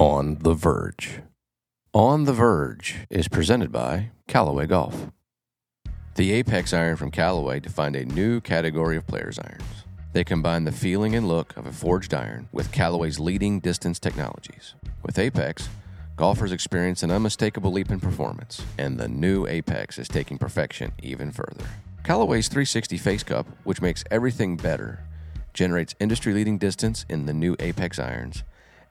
On the Verge. On the Verge is presented by Callaway Golf. The Apex iron from Callaway defined a new category of players' irons. They combine the feeling and look of a forged iron with Callaway's leading distance technologies. With Apex, golfers experience an unmistakable leap in performance, and the new Apex is taking perfection even further. Callaway's 360 Face Cup, which makes everything better, generates industry leading distance in the new Apex irons,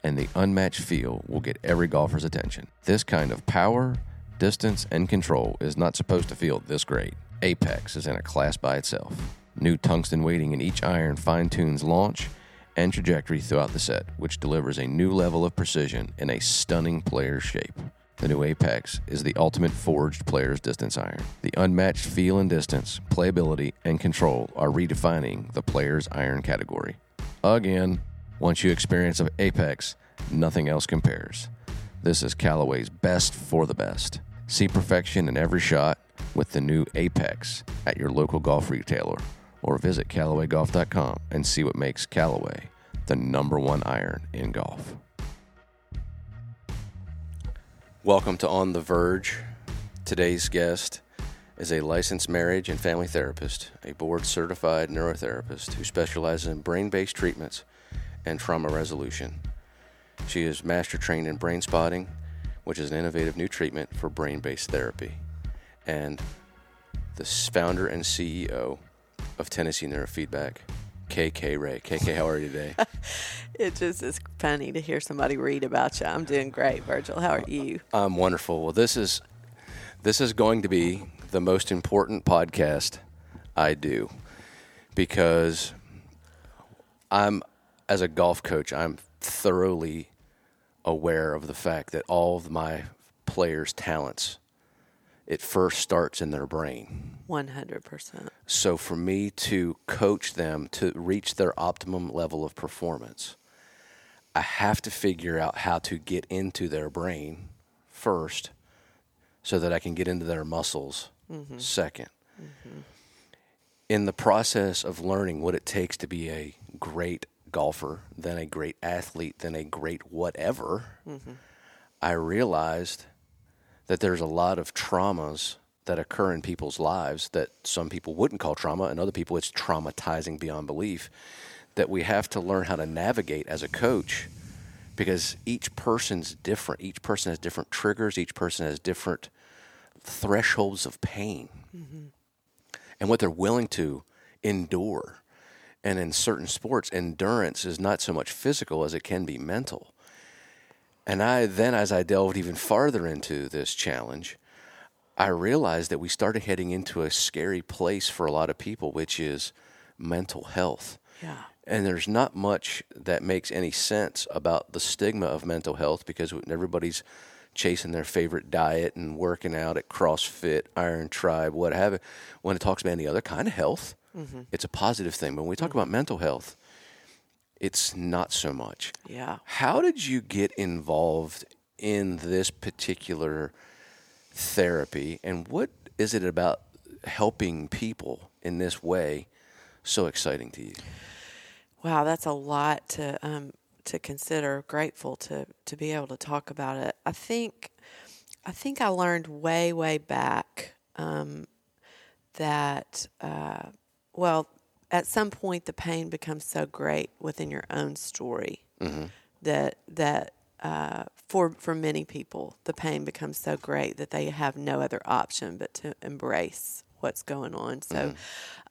and the unmatched feel will get every golfer's attention. This kind of power, distance, and control is not supposed to feel this great. Apex is in a class by itself. New tungsten weighting in each iron fine tunes launch and trajectory throughout the set, which delivers a new level of precision in a stunning player's shape. The new Apex is the ultimate forged player's distance iron. The unmatched feel and distance, playability, and control are redefining the player's iron category. Again, once you experience Apex, nothing else compares. This is Callaway's best for the best. See perfection in every shot with the new Apex at your local golf retailer or visit CallawayGolf.com and see what makes Callaway the number one iron in golf. Welcome to On the Verge. Today's guest is a licensed marriage and family therapist, a board certified neurotherapist who specializes in brain based treatments and trauma resolution. She is master trained in brain spotting, which is an innovative new treatment for brain based therapy, and the founder and CEO of Tennessee Neurofeedback, Kaka Ray. Kaka, how are you today? It just is funny to hear somebody read about you. I'm doing great, Virgil. How are you? I'm wonderful. Well, this is this is going to be the most important podcast I do because I'm as a golf coach, I'm thoroughly aware of the fact that all of my players' talents it first starts in their brain. 100%. So for me to coach them to reach their optimum level of performance, I have to figure out how to get into their brain first so that I can get into their muscles 2nd In the process of learning what it takes to be a great golfer, then a great athlete, then a great whatever, mm-hmm. I realized that there's a lot of traumas that occur in people's lives that some people wouldn't call trauma and other people it's traumatizing beyond belief that we have to learn how to navigate as a coach because each person's different each person has different triggers each person has different thresholds of pain. Mm-hmm. And what they're willing to endure and in certain sports endurance is not so much physical as it can be mental and I then, as I delved even farther into this challenge, I realized that we started heading into a scary place for a lot of people, which is mental health. Yeah. And there's not much that makes any sense about the stigma of mental health because everybody's chasing their favorite diet and working out at CrossFit, Iron Tribe, what have you. When it talks about any other kind of health, it's a positive thing. But when we talk about mental health, it's not so much. Yeah. How did you get involved in this particular therapy, and what is it about helping people in this way so exciting to you? Wow, that's a lot to um, to consider. Grateful to to be able to talk about it. I think I think I learned way way back um, that uh, well, at some point the pain becomes so great within your own story that that uh, for for many people the pain becomes so great that they have no other option but to embrace what's going on. So,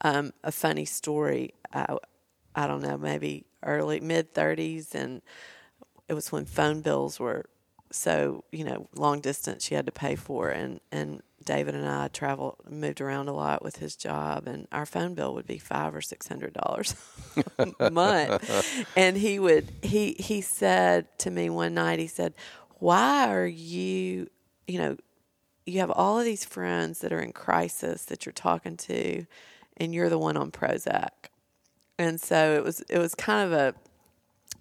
um, a funny story. I, I don't know, maybe early mid thirties, and it was when phone bills were so you know long distance you had to pay for, and and David and I traveled, moved around a lot with his job, and our phone bill would be five or six hundred dollars a month. and he would he he said to me one night, he said, "Why are you, you know, you have all of these friends that are in crisis that you're talking to, and you're the one on Prozac." And so it was it was kind of a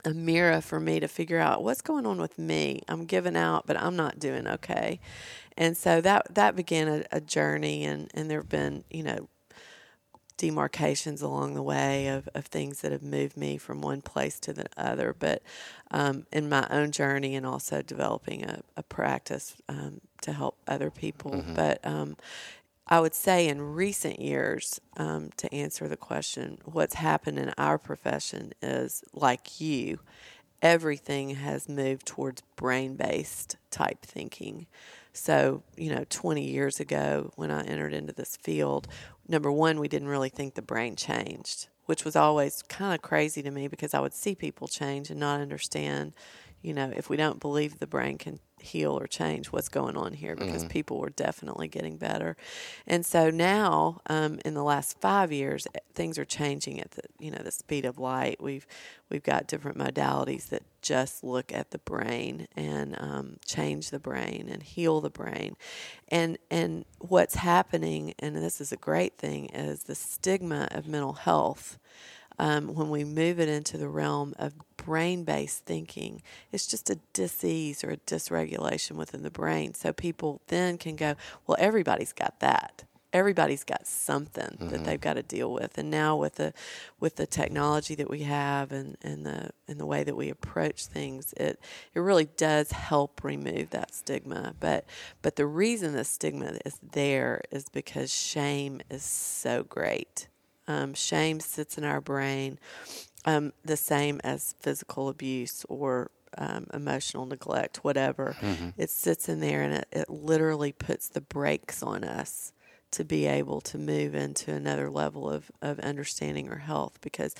a mirror for me to figure out what's going on with me. I'm giving out, but I'm not doing okay. And so that that began a, a journey, and and there have been you know demarcations along the way of, of things that have moved me from one place to the other. But um, in my own journey and also developing a, a practice um, to help other people. Mm-hmm. But um, I would say in recent years, um, to answer the question, what's happened in our profession is like you, everything has moved towards brain based type thinking. So, you know, 20 years ago when I entered into this field, number one, we didn't really think the brain changed, which was always kind of crazy to me because I would see people change and not understand, you know, if we don't believe the brain can heal or change what's going on here because mm-hmm. people were definitely getting better. And so now, um, in the last five years, eh, things are changing at the you know the speed of light. We've we've got different modalities that just look at the brain and um, change the brain and heal the brain. And and what's happening, and this is a great thing, is the stigma of mental health um, when we move it into the realm of brain based thinking, it's just a disease or a dysregulation within the brain. So people then can go, well, everybody's got that. Everybody's got something mm-hmm. that they've got to deal with, and now with the with the technology that we have and, and the and the way that we approach things, it it really does help remove that stigma. But but the reason the stigma is there is because shame is so great um, shame sits in our brain um, the same as physical abuse or um, emotional neglect, whatever. Mm-hmm. It sits in there and it, it literally puts the brakes on us to be able to move into another level of, of understanding or health because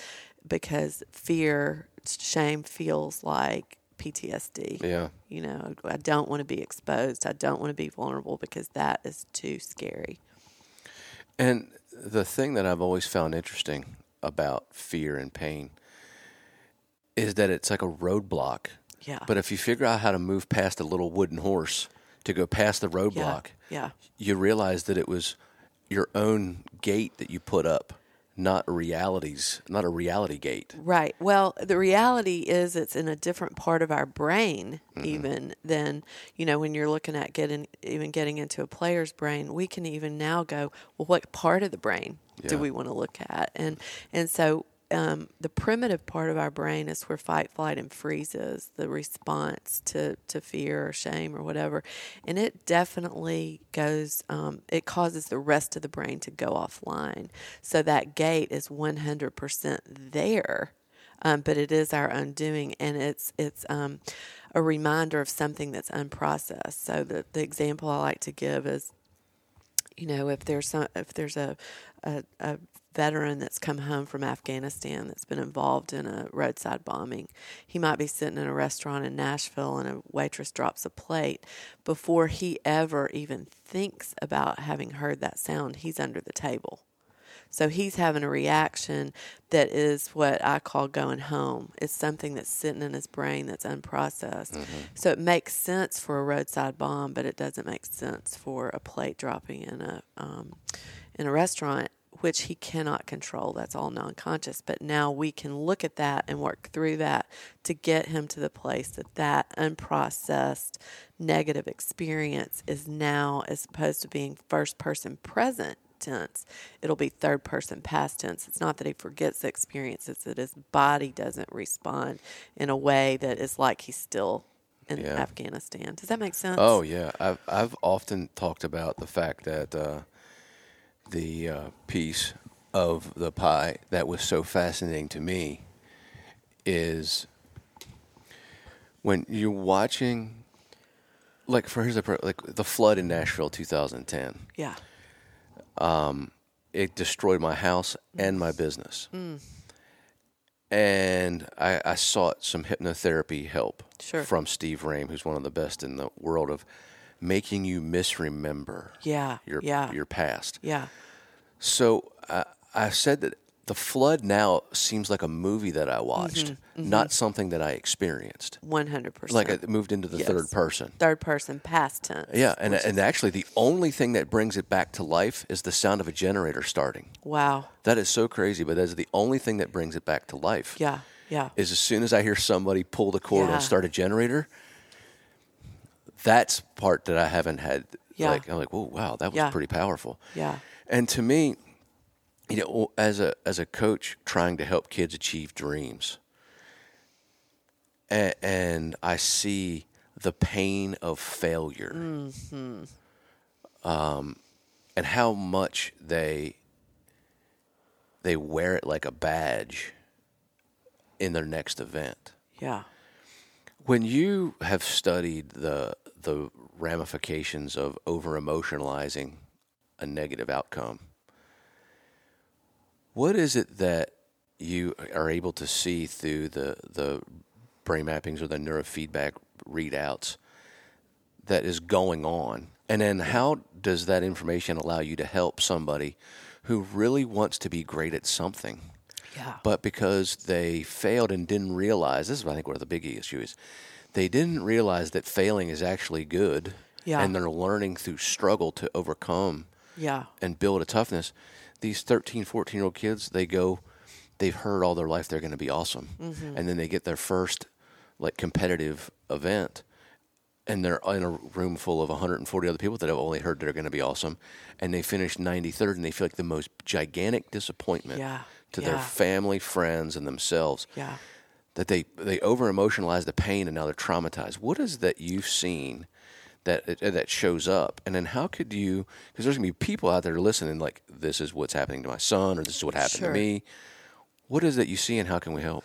because fear, shame feels like PTSD. Yeah. You know, I don't want to be exposed. I don't want to be vulnerable because that is too scary. And the thing that I've always found interesting about fear and pain is that it's like a roadblock. Yeah. But if you figure out how to move past a little wooden horse to go past the roadblock, yeah. yeah. you realize that it was your own gate that you put up not realities, not a reality gate. Right. Well, the reality is it's in a different part of our brain, mm-hmm. even than you know when you're looking at getting even getting into a player's brain. We can even now go, well, what part of the brain yeah. do we want to look at? And and so um, the primitive part of our brain is where fight, flight, and freeze is the response to, to fear or shame or whatever. And it definitely goes, um, it causes the rest of the brain to go offline. So that gate is 100% there. Um, but it is our undoing, and it's it's um, a reminder of something that's unprocessed. So the the example I like to give is, you know, if there's some if there's a a, a veteran that's come home from Afghanistan that's been involved in a roadside bombing. He might be sitting in a restaurant in Nashville and a waitress drops a plate. Before he ever even thinks about having heard that sound, he's under the table. So he's having a reaction that is what I call going home. It's something that's sitting in his brain that's unprocessed. Mm-hmm. So it makes sense for a roadside bomb, but it doesn't make sense for a plate dropping in a um, in a restaurant which he cannot control. That's all non conscious. But now we can look at that and work through that to get him to the place that that unprocessed negative experience is now, as opposed to being first person present tense, it'll be third person past tense. It's not that he forgets the experience, it's that his body doesn't respond in a way that is like he's still in yeah. Afghanistan. Does that make sense? Oh yeah, I've I've often talked about the fact that uh, the uh, piece of the pie that was so fascinating to me is when you're watching, like for here's a like the flood in Nashville, 2010. Yeah. Um, it destroyed my house and my business. Mm. And I, I, sought some hypnotherapy help sure. from Steve Rame, who's one of the best in the world of making you misremember Yeah. your yeah. your past. yeah. So uh, I said that the flood now seems like a movie that I watched, Mm-hmm, not something that I experienced. One hundred percent. Like it moved into the Yes. third person. third person past tense. Yeah, and and actually the only thing that brings it back to life is the sound of a generator starting. Wow. That is so crazy, but that is the only thing that brings it back to life. Yeah. Yeah. Is as soon as I hear somebody pull the cord Yeah. and start a generator, that's part that I haven't had. Yeah. Like I'm like, whoa, wow, that was Yeah. pretty powerful. Yeah. And to me, you know, as a as a coach trying to help kids achieve dreams, and, and I see the pain of failure, um, and how much they they wear it like a badge in their next event. Yeah. When you have studied the the ramifications of over emotionalizing a negative outcome, what is it that you are able to see through the the brain mappings or the neurofeedback readouts that is going on? And then how does that information allow you to help somebody who really wants to be great at something? Yeah. but because they failed and didn't realize this is I think where the big issue is they didn't realize that failing is actually good Yeah. and they're learning through struggle to overcome Yeah. and build a toughness these 13 14 year old kids they go they've heard all their life they're going to be awesome Mm-hmm. and then they get their first like competitive event and they're in a room full of 140 other people that have only heard they're going to be awesome and they finish 93rd and they feel like the most gigantic disappointment Yeah. to their family friends and themselves Yeah. That they they over emotionalize the pain and now they're traumatized. What is that you've seen that that shows up, and then how could you? Because there's gonna be people out there listening, like this is what's happening to my son, or this is what happened Sure. to me. What is that you see, and how can we help?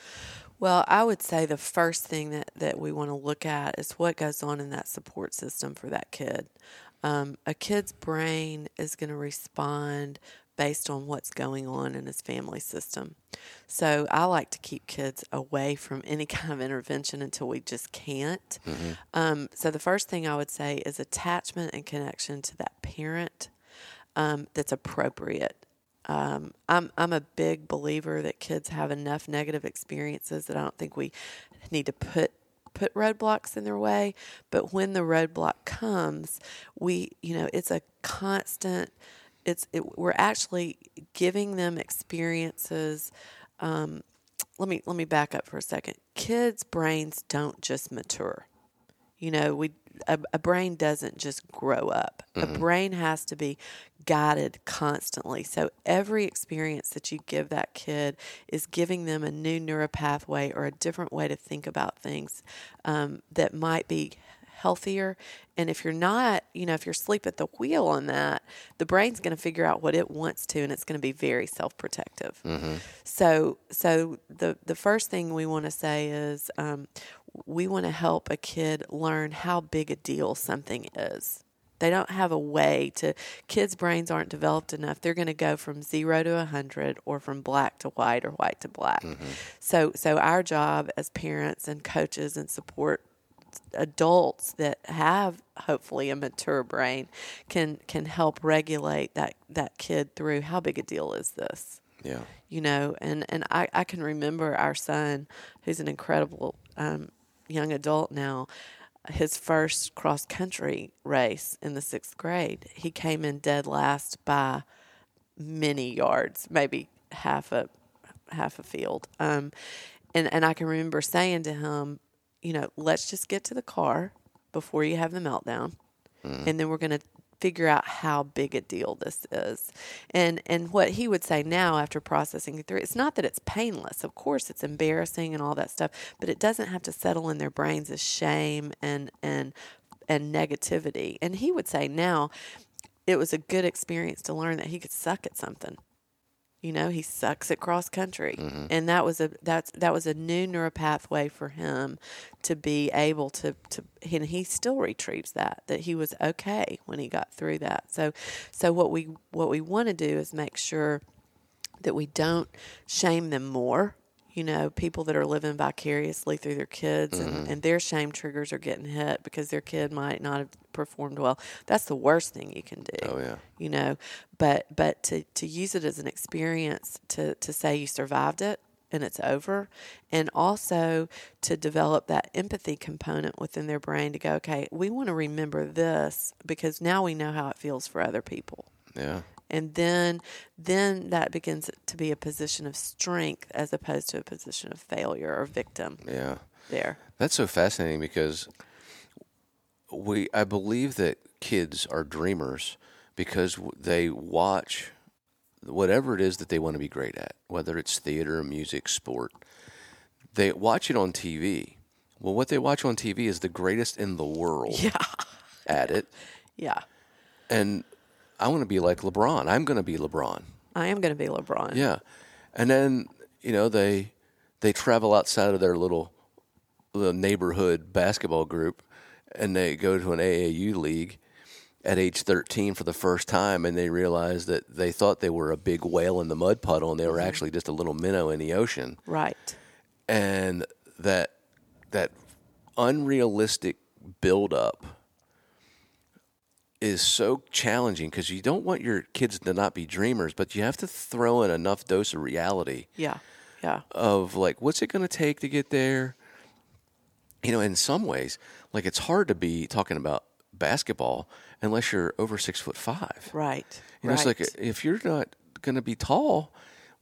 Well, I would say the first thing that, that we want to look at is what goes on in that support system for that kid. Um, a kid's brain is going to respond based on what's going on in his family system. So I like to keep kids away from any kind of intervention until we just can't. Um, so the first thing I would say is attachment and connection to that parent um, that's appropriate. Um, I'm I'm a big believer that kids have enough negative experiences that I don't think we need to put put roadblocks in their way. But when the roadblock comes, we you know it's a constant. It's it, we're actually giving them experiences. Um, let me let me back up for a second. Kids' brains don't just mature. You know, we a, a brain doesn't just grow up. A brain has to be guided constantly. So every experience that you give that kid is giving them a new neuropathway or a different way to think about things um, that might be healthier. And if you're not, you know, if you're asleep at the wheel on that, the brain's going to figure out what it wants to, and it's going to be very self-protective. So, so the the first thing we want to say is um, we want to help a kid learn how big a deal something is. They don't have a way to. Kids' brains aren't developed enough. They're going to go from zero to a hundred, or from black to white, or white to black. So, so our job as parents and coaches and support adults that have hopefully a mature brain can can help regulate that that kid through how big a deal is this? Yeah, you know and and i, I can remember our son who's an incredible um, young adult now his first cross country race in the sixth grade. He came in dead last by many yards maybe half a half a field. Um, and and i can remember saying to him you know let's just get to the car before you have the meltdown mm. and then we're going to figure out how big a deal this is. And and what he would say now after processing it through, it's not that it's painless. Of course, it's embarrassing and all that stuff, but it doesn't have to settle in their brains as shame and and and negativity. And he would say now it was a good experience to learn that he could suck at something. You know, he sucks at cross country, mm-hmm. and that was a that's that was a new neuropathway for him to be able to to and he still retrieves that that he was okay when he got through that. So, so what we what we want to do is make sure that we don't shame them more. You know, people that are living vicariously through their kids Mm-hmm. and, and their shame triggers are getting hit because their kid might not have performed well. That's the worst thing you can do. Oh, yeah. You know, but but to, to use it as an experience to, to say you survived it and it's over and also to develop that empathy component within their brain to go, okay, we want to remember this because now we know how it feels for other people Yeah. And then then that begins to be a position of strength as opposed to a position of failure or victim Yeah. there That's so fascinating because we I believe that kids are dreamers because they watch whatever it is that they want to be great at, whether it's theater, music, sport. They watch it on TV. Well, what they watch on TV is the greatest in the world yeah at it. yeah And I want to be like LeBron. I'm going to be LeBron. i am going to be lebron. Yeah, and then you know they they travel outside of their little little neighborhood basketball group, and they go to an AAU league at age 13 for the first time, and they realize that they thought they were a big whale in the mud puddle, and they were mm-hmm. actually just a little minnow in the ocean, right. And that that unrealistic buildup is so challenging because you don't want your kids to not be dreamers, but you have to throw in enough dose of reality yeah yeah of like what's it going to take to get there. You know, in some ways, like it's hard to be talking about basketball unless you're over six foot five. right You know, right. it's like if you're not going to be tall,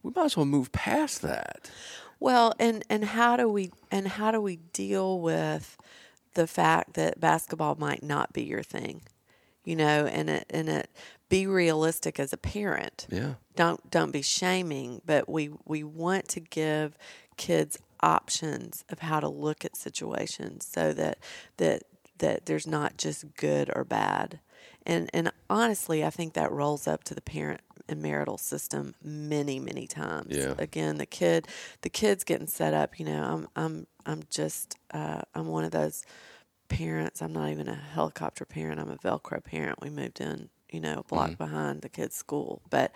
we might as well move past that. Well, and and how do we and how do we deal with the fact that basketball might not be your thing? You know, and it and it be realistic as a parent. Yeah. Don't don't be shaming, but we we want to give kids options of how to look at situations so that that that there's not just good or bad. And and honestly, I think that rolls up to the parent and marital system many many times. Yeah. Again, the kid the kid's getting set up. You know, I'm I'm I'm just uh, I'm one of those parents. I'm not even a helicopter parent. I'm a Velcro parent. We moved in, you know, a block mm-hmm. behind the kid's school. But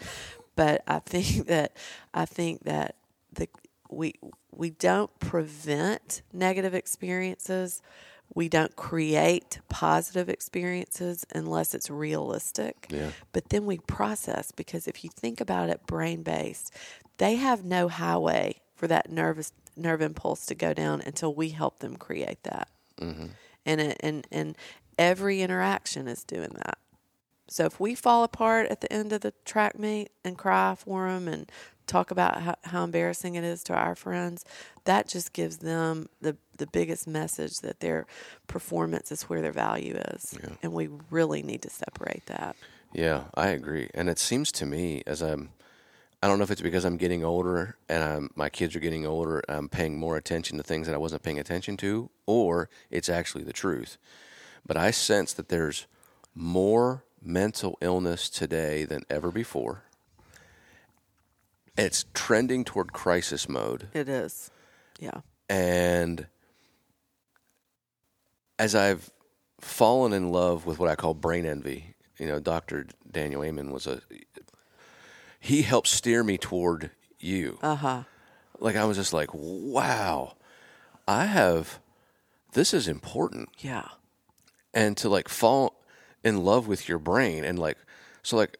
but I think that I think that the we we don't prevent negative experiences. We don't create positive experiences unless it's realistic. Yeah. But then we process because if you think about it brain based, they have no highway for that nervous nerve impulse to go down until we help them create that. Mm-hmm. And it, and and every interaction is doing that. So if we fall apart at the end of the track meet and cry for them and talk about how, how embarrassing it is to our friends, that just gives them the the biggest message that their performance is where their value is, and we really need to separate that. Yeah, I agree. And it seems to me as I'm I don't know if it's because I'm getting older and I'm, my kids are getting older, I'm paying more attention to things that I wasn't paying attention to, or it's actually the truth. But I sense that there's more mental illness today than ever before. It's trending toward crisis mode. It is, yeah, And as I've fallen in love with what I call brain envy, you know, Dr. Daniel Amen was a, he helped steer me toward you. uh huh, Like, I was just like, wow, I have, this is important. yeah, And to like fall in love with your brain and like, so like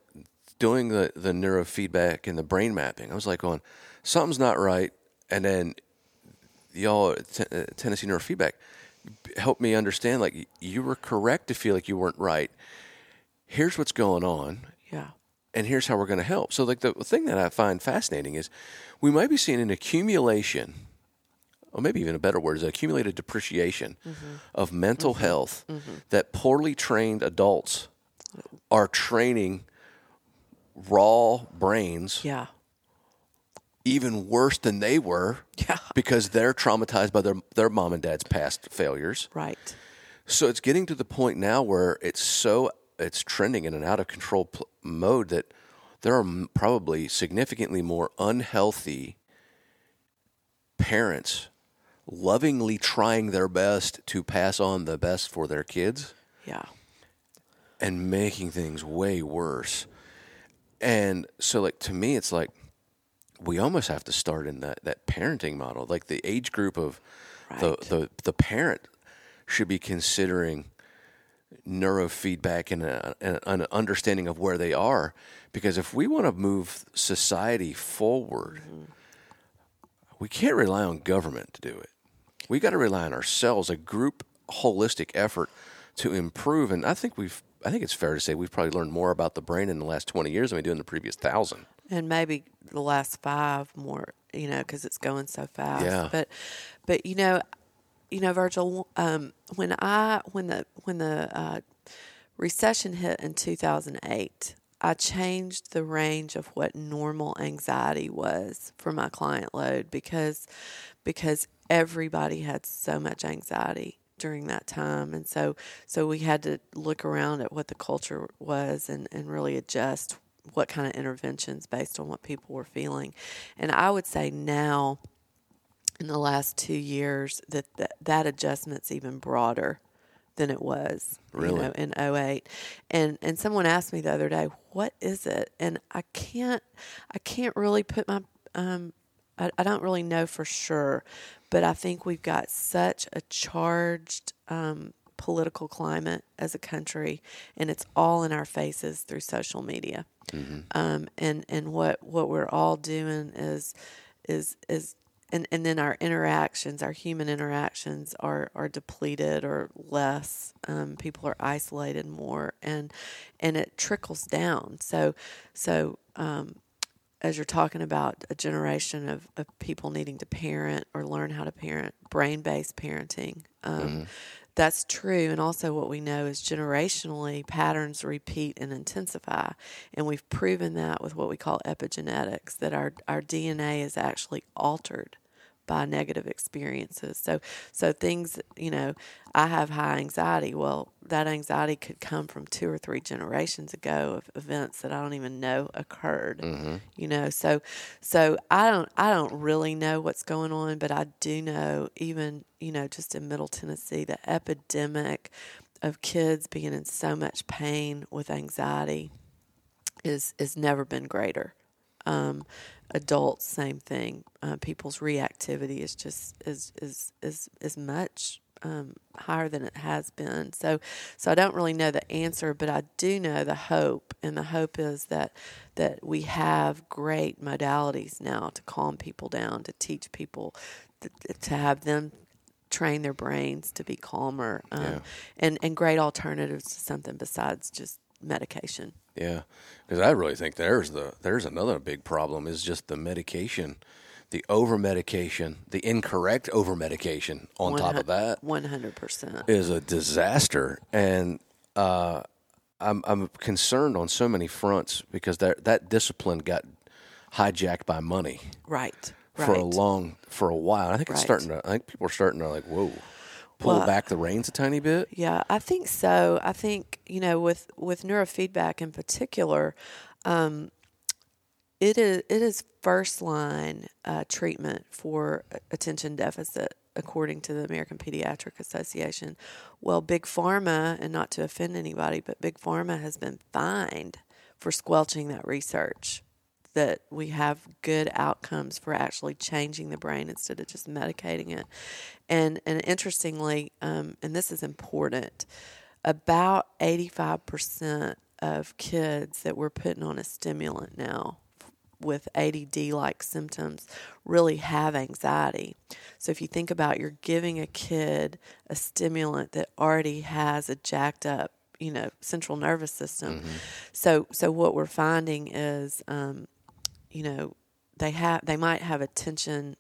doing the, the neurofeedback and the brain mapping, I was like going, something's not right. And then y'all Ten- uh, Tennessee Neurofeedback helped me understand like you were correct to feel like you weren't right. Here's what's going on, yeah, and here's how we're going to help. So, like the thing that I find fascinating is we might be seeing an accumulation, or maybe even a better word is accumulated depreciation mm-hmm. of mental mm-hmm. health mm-hmm. that poorly trained adults are training raw brains yeah, even worse than they were yeah, because they're traumatized by their their mom and dad's past failures. right, So it's getting to the point now where it's so it's trending in an out of control pl- mode that there are m- probably significantly more unhealthy parents lovingly trying their best to pass on the best for their kids yeah, and making things way worse. And so like to me it's like we almost have to start in that, that parenting model, like the age group of the, the the parent should be considering neurofeedback and, a, an understanding of where they are, because if we want to move society forward, we can't rely on government to do it. We got to rely on ourselves, a group holistic effort to improve. And I think we've, I think it's fair to say we've probably learned more about the brain in the last 20 years than we do in the previous thousand. and maybe the last five more, you know, because it's going so fast. Yeah. But, but you know, you know, Virgil, um, when I when the when the uh, recession hit in two thousand eight, I changed the range of what normal anxiety was for my client load because because everybody had so much anxiety during that time. And so so we had to look around at what the culture was and, and really adjust what kind of interventions based on what people were feeling. And i would say now in the last two years that that, that adjustment's even broader than it was Really? you know, in 08 and and someone asked me the other day what is it? And i can't i can't really put my um I, I don't really know for sure but i think we've got such a charged um political climate as a country and it's all in our faces through social media. Um, and and what what we're all doing is is is and, and then our interactions, our human interactions are, are depleted or less. Um, people are isolated more, and and it trickles down. So so um, as you're talking about a generation of, of people needing to parent or learn how to parent, brain based parenting. Um, That's true. And also, what we know is generationally, patterns repeat and intensify. And we've proven that with what we call epigenetics, that our, our DNA is actually altered by negative experiences. So so things, you know, I have high anxiety. Well, that anxiety could come from two or three generations ago of events that I don't even know occurred. You know, so so I don't I don't really know what's going on, but I do know even, you know, just in Middle Tennessee, the epidemic of kids being in so much pain with anxiety is is never been greater. Um, adults, same thing. Uh, people's reactivity is just is is is is much um, higher than it has been. So, so I don't really know the answer, but I do know the hope, and the hope is that that we have great modalities now to calm people down, to teach people, to, to have them train their brains to be calmer, um, Yeah. and and great alternatives to something besides just medication. Yeah, because I really think there's the there's another big problem is just the medication, the over medication, the incorrect over medication. On top of that one hundred percent. is a disaster, and uh, I'm I'm concerned on so many fronts because that that discipline got hijacked by money Right. for a long for a while. I think it's starting to. I think people are starting to like whoa, pull Well, back the reins a tiny bit. Yeah, I think so. I think you know with with neurofeedback in particular, um, it is it is first line uh, treatment for attention deficit according to the American Pediatric Association. Well, big pharma, and not to offend anybody, but big pharma has been fined for squelching that research that we have good outcomes for actually changing the brain instead of just medicating it. And and interestingly, um, and this is important, about eighty five percent of kids that we're putting on a stimulant now with ADD like symptoms really have anxiety. So if you think about you're giving a kid a stimulant that already has a jacked up, you know, central nervous system. So so what we're finding is um, you know, they have they might have attention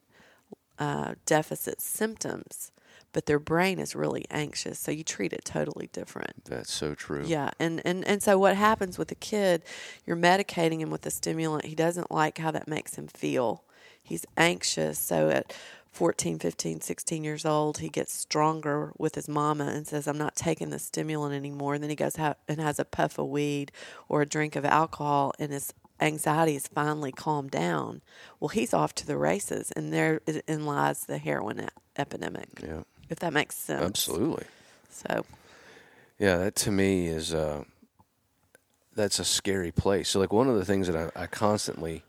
uh, deficit symptoms, but their brain is really anxious. So you treat it totally different. That's so true. Yeah, and, and and so what happens with a kid, you're medicating him with a stimulant. He doesn't like how that makes him feel. He's anxious. So at 14, 15, 16 years old, he gets stronger with his mama and says, I'm not taking the stimulant anymore. And then he goes ha- and has a puff of weed or a drink of alcohol, and his anxiety is finally calmed down. Well, he's off to the races, and therein lies the heroin epidemic, Yeah, if that makes sense. absolutely. So, Yeah, that to me is uh, that's a scary place. So like one of the things that I, I constantly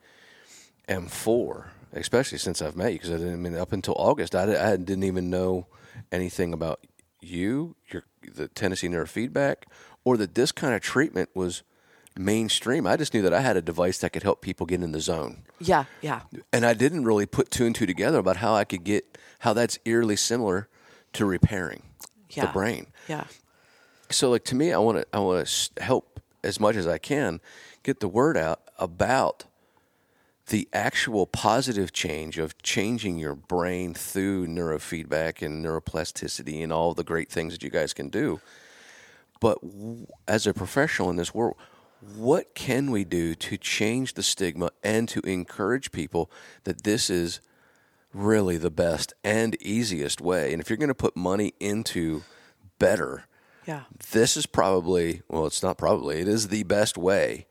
am for, especially since I've met you. Because I didn't I mean up until August, I, I didn't even know anything about you, your the Tennessee neurofeedback, or that this kind of treatment was mainstream. I just knew that I had a device that could help people get in the zone. Yeah, yeah. And I didn't really put two and two together about how I could get how that's eerily similar to repairing Yeah. the brain. Yeah. So like to me, I want to I want to help as much as I can get the word out about the actual positive change of changing your brain through neurofeedback and neuroplasticity and all the great things that you guys can do. But w- as a professional in this world, what can we do to change the stigma and to encourage people that this is really the best and easiest way? And if you're going to put money into better, Yeah. this is probably well it's not probably it is the best way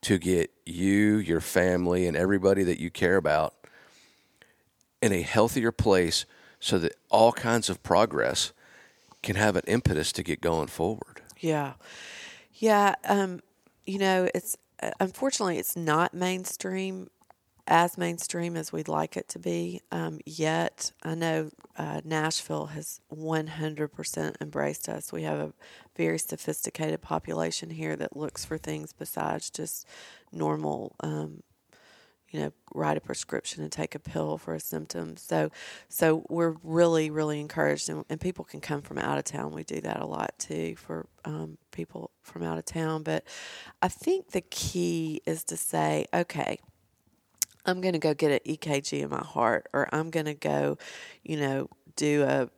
to get you your family and everybody that you care about in a healthier place so that all kinds of progress can have an impetus to get going forward Yeah. Yeah. Um, you know, it's uh, unfortunately it's not mainstream as mainstream as we'd like it to be um, yet. I know uh, Nashville has 100% embraced us. We have a very sophisticated population here that looks for things besides just normal um, you know, write a prescription and take a pill for a symptom. So, so we're really, really encouraged, and, and people can come from out of town. We do that a lot too for um, people from out of town. But I think the key is to say, okay, I'm going to go get an EKG in my heart, or I'm going to go, you know, do a,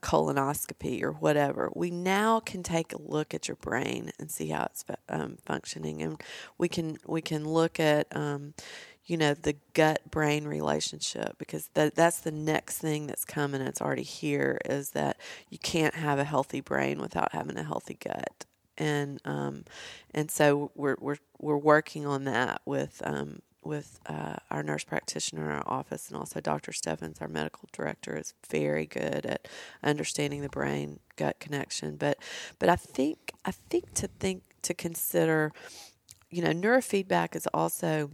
colonoscopy or whatever. We now can take a look at your brain and see how it's um, functioning, and we can we can look at. Um, you know the gut brain relationship because that that's the next thing that's coming it's already here is that you can't have a healthy brain without having a healthy gut and um, and so we're we're we're working on that with um, with uh, our nurse practitioner in our office and also Dr. Steffens, our medical director, is very good at understanding the brain gut connection. But but I think I think to think to consider, you know, neurofeedback is also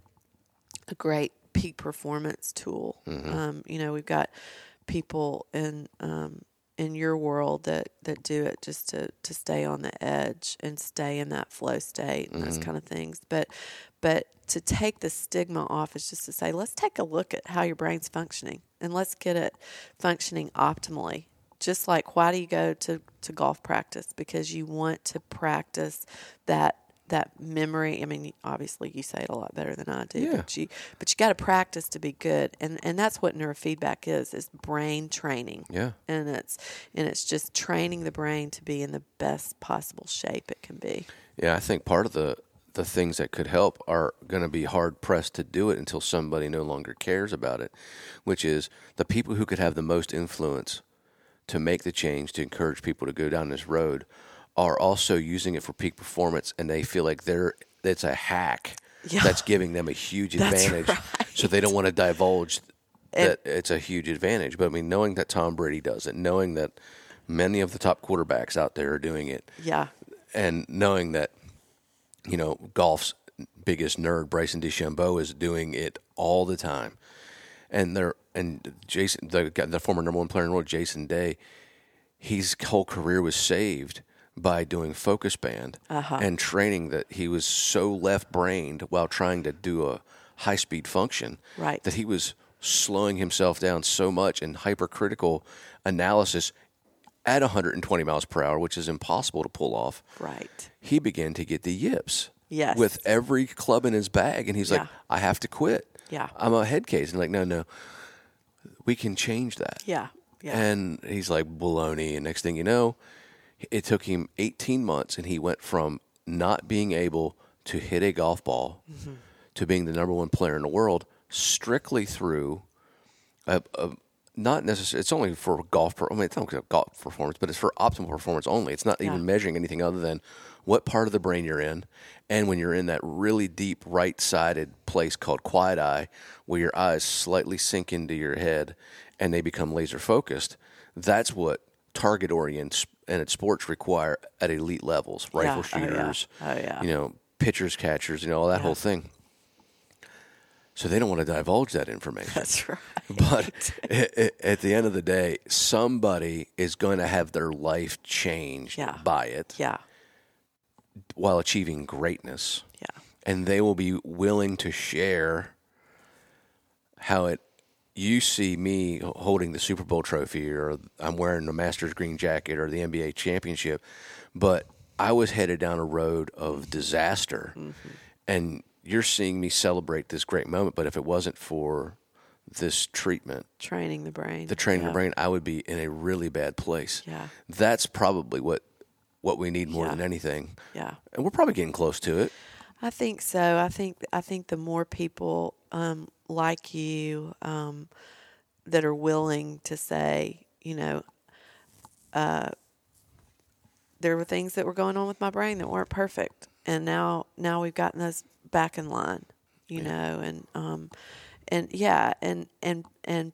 a great peak performance tool. Um, you know, we've got people in um, in your world that, that do it just to, to stay on the edge and stay in that flow state and those kind of things. But but to take the stigma off is just to say, let's take a look at how your brain's functioning and let's get it functioning optimally. Just like why do you go to, to golf practice? Because you want to practice that that memory. I mean, obviously you say it a lot better than I do, Yeah. but you but you got to practice to be good, and and that's what neurofeedback is: is brain training. Yeah. and it's and it's just training the brain to be in the best possible shape it can be. Yeah, I think part of the the things that could help are going to be hard pressed to do it until somebody no longer cares about it, which is the people who could have the most influence to make the change to encourage people to go down this road are also using it for peak performance and they feel like they're it's a hack Yeah. that's giving them a huge advantage right. so they don't want to divulge that it's a huge advantage but i mean knowing that tom brady does it knowing that many of the top quarterbacks out there are doing it Yeah, and knowing that you know golf's biggest nerd Bryson DeChambeau is doing it all the time, and they're and Jason the the former number one player in the world Jason Day, his whole career was saved by doing FocusBand uh-huh. and training that he was so left brained while trying to do a high speed function Right. that he was slowing himself down so much in hypercritical analysis at 120 miles per hour, which is impossible to pull off right. he began to get the yips. Yes. With every club in his bag. And he's like, I have to quit. Yeah. I'm a head case. And like, no, no, we can change that. Yeah, yeah. And he's like, baloney. And next thing you know, it took him 18 months and he went from not being able to hit a golf ball Mm-hmm. to being the number one player in the world strictly through a, a not necessarily. It's only for golf. Per, I mean, it's not golf performance, but it's for optimal performance only. It's not Yeah. even measuring anything other than what part of the brain you're in, and when you're in that really deep right-sided place called quiet eye, where your eyes slightly sink into your head and they become laser focused. That's what target oriented sports require at elite levels. Rifle Yeah. Oh, yeah. shooters, Oh, yeah. you know, pitchers, catchers, you know, all that whole thing So they don't want to divulge that information. That's right. But at the end of the day, somebody is going to have their life changed Yeah. by it Yeah. while achieving greatness. Yeah. And they will be willing to share how it you see me holding the Super Bowl trophy or I'm wearing the Masters green jacket or the NBA championship, but I was headed down a road of disaster. And you're seeing me celebrate this great moment, but if it wasn't for this treatment, Training the brain. the training yeah. the brain, I would be in a really bad place. Yeah. That's probably what what we need more Yeah. than anything. Yeah. And we're probably getting close to it. I think so. I think I think the more people um, like you um, that are willing to say, you know, uh, there were things that were going on with my brain that weren't perfect, and now now we've gotten those back in line, you know, and um, and yeah, and and and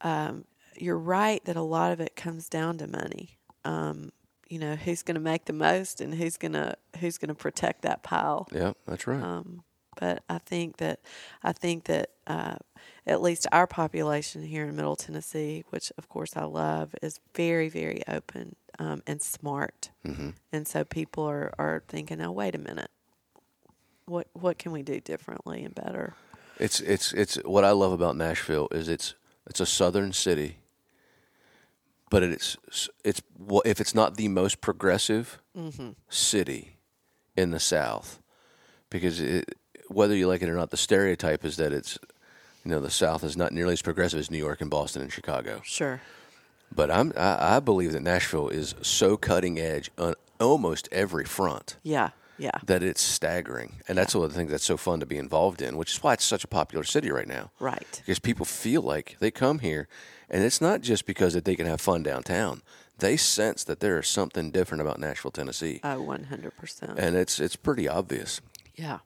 um, you're right that a lot of it comes down to money. Um, you know, who's going to make the most, and who's gonna who's gonna protect that pile. Yeah, that's right. Um, but I think that I think that uh, at least our population here in Middle Tennessee, which of course I love, is very very open um, and smart, hmm and so people are, are thinking, "Now wait a minute, what what can we do differently and better?" It's it's it's what I love about Nashville is it's it's a southern city, but it's it's if it's not the most progressive Mm-hmm. city in the South, because it, whether you like it or not, the stereotype is that it's you know the South is not nearly as progressive as New York and Boston and Chicago. Sure. But I'm I, I believe that Nashville is so cutting edge on almost every front. Yeah. Yeah. that it's staggering. And that's one of the things that's so fun to be involved in, which is why it's such a popular city right now. Right. Because people feel like they come here, and it's not just because that they can have fun downtown. They sense that there is something different about Nashville, Tennessee, uh, one hundred percent. and it's it's pretty obvious. Yeah.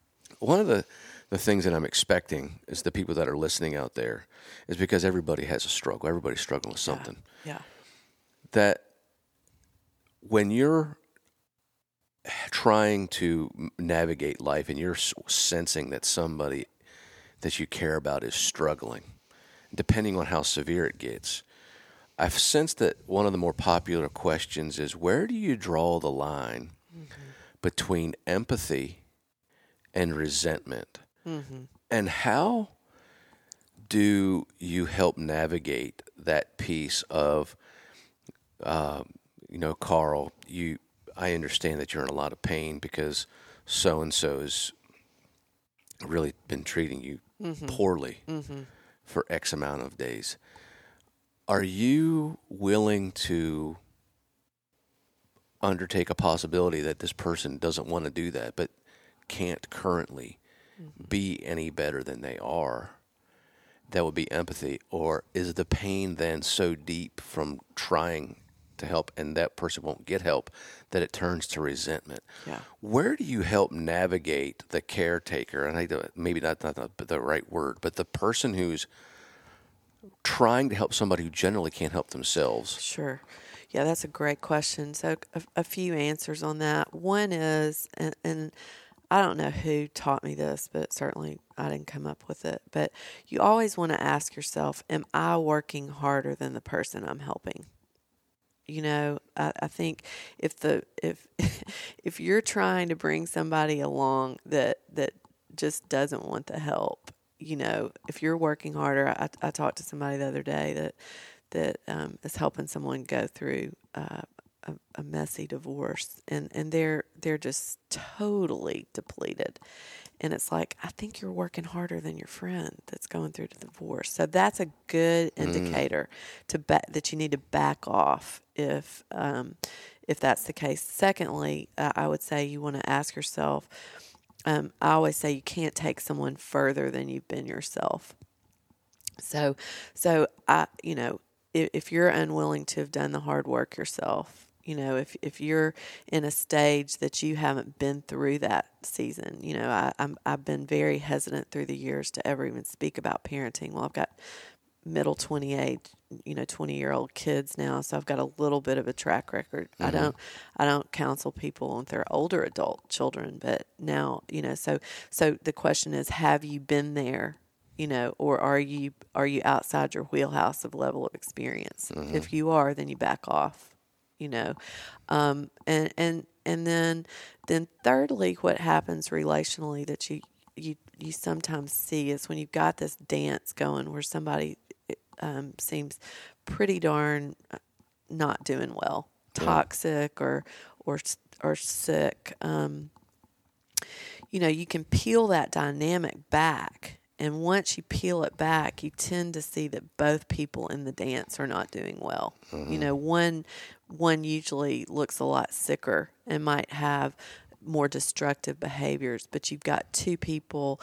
One of the the things that I'm expecting is the people that are listening out there is because everybody has a struggle. Everybody's struggling with something. Yeah. that when you're trying to navigate life and you're sensing that somebody that you care about is struggling, depending on how severe it gets, I've sensed that one of the more popular questions is where do you draw the line mm-hmm. between empathy and resentment? Mm-hmm. And how do you help navigate that piece of, uh, you know, Carl? You, I understand that you're in a lot of pain because so and so has really been treating you poorly Mm-hmm. for X amount of days. Are you willing to undertake a possibility that this person doesn't want to do that, but can't currently mm-hmm. be any better than they are? That would be empathy. Or is the pain then so deep from trying to help and that person won't get help that it turns to resentment? Yeah. Where do you help navigate the caretaker? And I don't- maybe not, not the, the right word, but the person who's trying to help somebody who generally can't help themselves. Sure. Yeah, that's a great question. So, a, a few answers on that. One is, and, and I don't know who taught me this, but certainly I didn't come up with it. But you always want to ask yourself, Am I working harder than the person I'm helping? You know, I, I think if the if if you're trying to bring somebody along that that just doesn't want the help, you know, if you're working harder, I, I talked to somebody the other day that that um, is helping someone go through uh, a, a messy divorce, and, and they're they're just totally depleted, and it's like I think you're working harder than your friend that's going through the divorce. So that's a good indicator to ba- that you need to back off if um, if that's the case. Secondly, uh, I would say you want to ask yourself. Um, I always say you can't take someone further than you've been yourself. So, so I, you know, if, if you're unwilling to have done the hard work yourself, you know, if if you're in a stage that you haven't been through that season, you know, I, I'm I've been very hesitant through the years to ever even speak about parenting. Well, I've got middle 28 you know 20 year old kids now so i've got a little bit of a track record i mm-hmm. don't i don't counsel people with their older adult children but now you know so so the question is have you been there you know, or are you are you outside your wheelhouse of level of experience? If mm-hmm. you are, then you back off, you know, um, and and and then then thirdly, what happens relationally that you you you sometimes see is when you've got this dance going where somebody um, seems pretty darn uh, not doing well, toxic or or or sick. Um, you know, you can peel that dynamic back. And once you peel it back, you tend to see that both people in the dance are not doing well. You know, one one usually looks a lot sicker and might have more destructive behaviors, but you've got two people,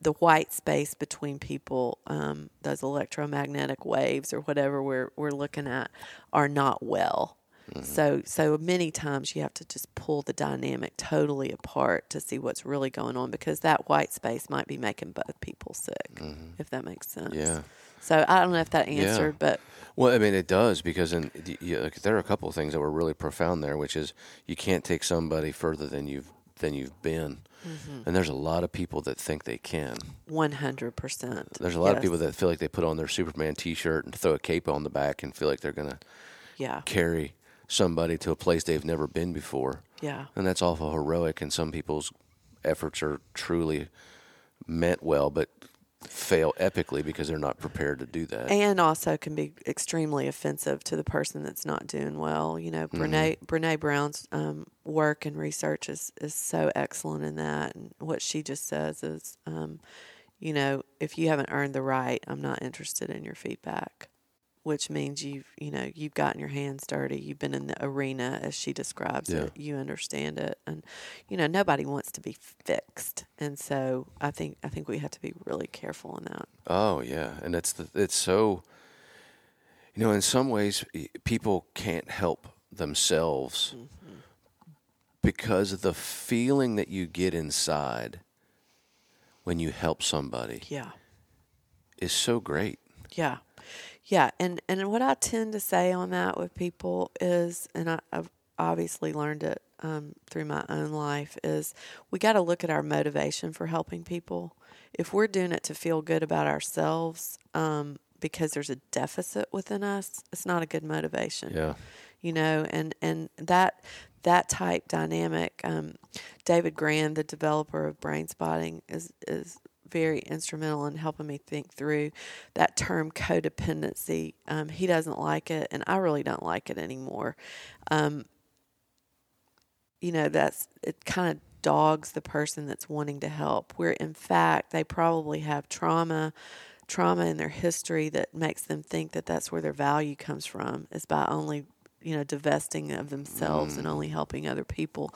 the white space between people, um, those electromagnetic waves or whatever we're we're looking at, are not well. So so many times you have to just pull the dynamic totally apart to see what's really going on because that white space might be making both people sick, if that makes sense. Yeah. So I don't know if that answered, but Well, I mean, it does because in, y- y- like, there are a couple of things that were really profound there, which is you can't take somebody further than you've than you've been, Mm-hmm. and there's a lot of people that think they can. one hundred percent. There's a lot of people that feel like they put on their Superman T-shirt and throw a cape on the back and feel like they're gonna yeah carry somebody to a place they've never been before, yeah and that's awful heroic. And some people's efforts are truly meant well, but fail epically because they're not prepared to do that. and also can be extremely offensive to the person that's not doing well. You know, Brene Brene Brown's um, work and research is is so excellent in that, and what she just says is, um, you know, if you haven't earned the right, I'm not interested in your feedback. Which means you've you know you've gotten your hands dirty. You've been in the arena as she describes Yeah. it. You understand it, and you know nobody wants to be fixed. And so I think I think we have to be really careful in that. Oh yeah, and it's the, it's so. You know, in some ways, people can't help themselves mm-hmm. because of the feeling that you get inside when you help somebody Yeah. is so great. Yeah. Yeah. And, and what I tend to say on that with people is, and I, I've obviously learned it um, through my own life, is we got to look at our motivation for helping people. If we're doing it to feel good about ourselves um, because there's a deficit within us, it's not a good motivation Yeah, you know, and and that that type dynamic. Um, David Grand, the developer of Brainspotting, is is very instrumental in helping me think through that term codependency. Um, he doesn't like it, and I really don't like it anymore. Um, you know, that's it. Kind of dogs the person that's wanting to help. Where in fact they probably have trauma trauma in their history that makes them think that that's where their value comes from is by only you know divesting of themselves and only helping other people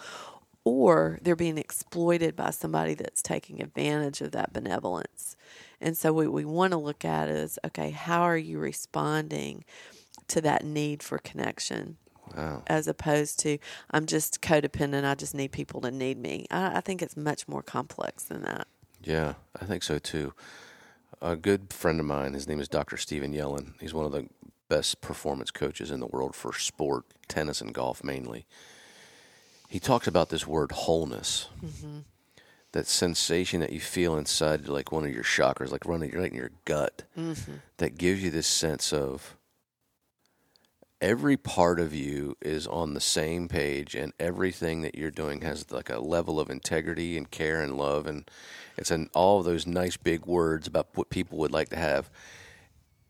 or they're being exploited by somebody that's taking advantage of that benevolence and so what we want to look at is okay how are you responding to that need for connection wow. as opposed to i'm just codependent i just need people to need me i, I think it's much more complex than that Yeah, I think so too. A good friend of mine, his name is Dr. Stephen Yellen. He's one of the best performance coaches in the world for sport, tennis and golf mainly. He talks about this word wholeness. Mm-hmm. That sensation that you feel inside, like one of your chakras, like running right in your gut, mm-hmm. that gives you this sense of every part of you is on the same page and everything that you're doing has like a level of integrity and care and love. And it's all of those nice big words about what people would like to have.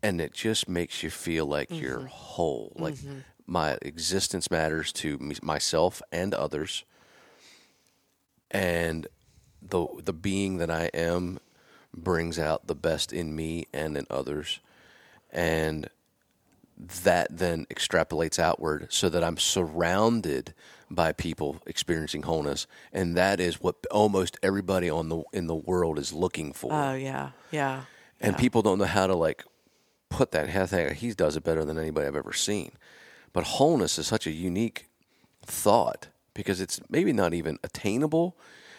And it just makes you feel like you're mm-hmm. whole. Like my existence matters to me, myself and others. And the the being that I am brings out the best in me and in others. And that then extrapolates outward so that I'm surrounded by people experiencing wholeness. And that is what almost everybody on the in the world is looking for. Oh yeah. Yeah. And people don't know how to like put that. I think he does it better than anybody I've ever seen but wholeness is such a unique thought because it's maybe not even attainable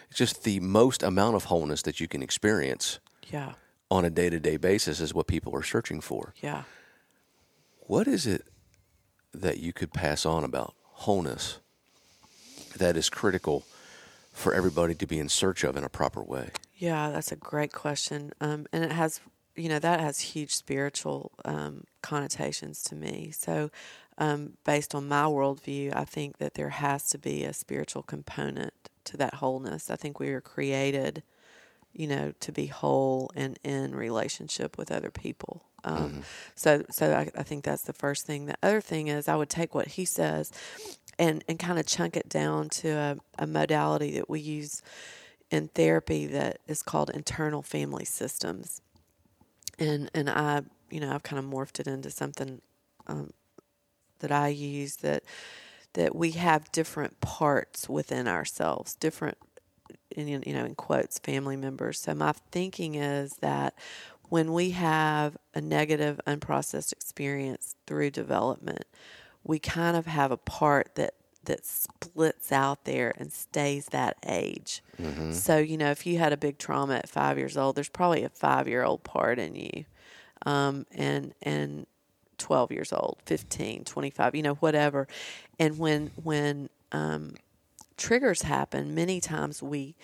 it's just the most amount of wholeness that you can experience yeah on a day-to-day basis is what people are searching for yeah what is it that you could pass on about wholeness that is critical for everybody to be in search of in a proper way? Yeah, that's a great question. Um, and it has, you know, that has huge spiritual um, connotations to me. So, um, based on my worldview, I think that there has to be a spiritual component to that wholeness. I think we were created, you know, to be whole and in relationship with other people. Um, mm-hmm. So, so I, I think that's the first thing. The other thing is, I would take what he says and and kind of chunk it down to a, a modality that we use in therapy that is called internal family systems. And and I, you know, I've kind of morphed it into something um, that I use that that we have different parts within ourselves, different, in, you know, in quotes, family members. So my thinking is that when we have a negative, unprocessed experience through development, we kind of have a part that that splits out there and stays that age. Mm-hmm. So, you know, if you had a big trauma at five years old, there's probably a five year old part in you. Um, and, and 12 years old, 15, 25, you know, whatever. And when, when, um, triggers happen, many times we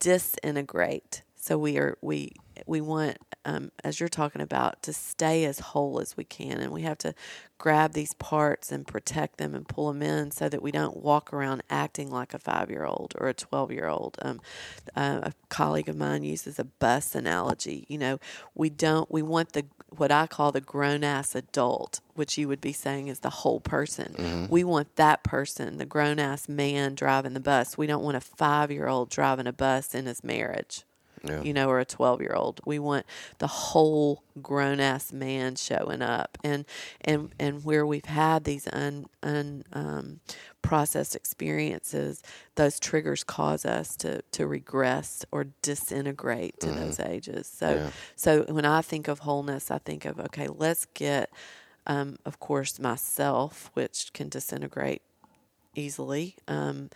disintegrate. So we are, we, we want um, as you're talking about, to stay as whole as we can. And we have to grab these parts and protect them and pull them in so that we don't walk around acting like a five year old or a 12 year old. Um, uh, a colleague of mine uses a bus analogy. You know, we don't, we want the, what I call the grown ass adult, which you would be saying is the whole person. Mm-hmm. We want that person, the grown ass man driving the bus. We don't want a five year old driving a bus in his marriage yeah. you know, or a 12 year old. We want the whole grown ass man showing up. And, and, and where we've had these un, un, um, processed experiences, those triggers cause us to, to regress or disintegrate to mm-hmm. those ages. So, yeah. so when I think of wholeness, I think of, okay, let's get, um, of course, myself, which can disintegrate easily. Um,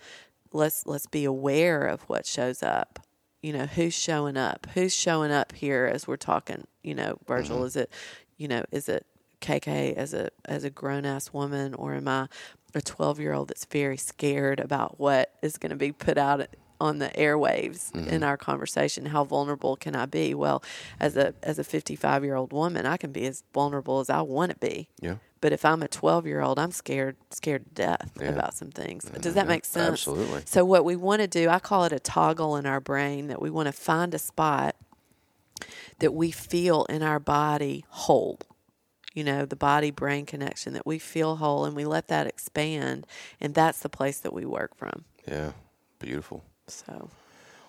let's let's be aware of what shows up you know who's showing up who's showing up here as we're talking you know virgil mm-hmm. is it you know is it Kaka as a as a grown ass woman or am i a 12 year old that's very scared about what is going to be put out on the airwaves mm-hmm. in our conversation how vulnerable can i be well as a as a 55 year old woman i can be as vulnerable as i want to be yeah but if I'm a 12 year old, I'm scared scared to death yeah. about some things. Does that make sense? Absolutely. So what we want to do, I call it a toggle in our brain that we want to find a spot that we feel in our body whole. You know, the body brain connection that we feel whole and we let that expand and that's the place that we work from. Yeah. Beautiful. So.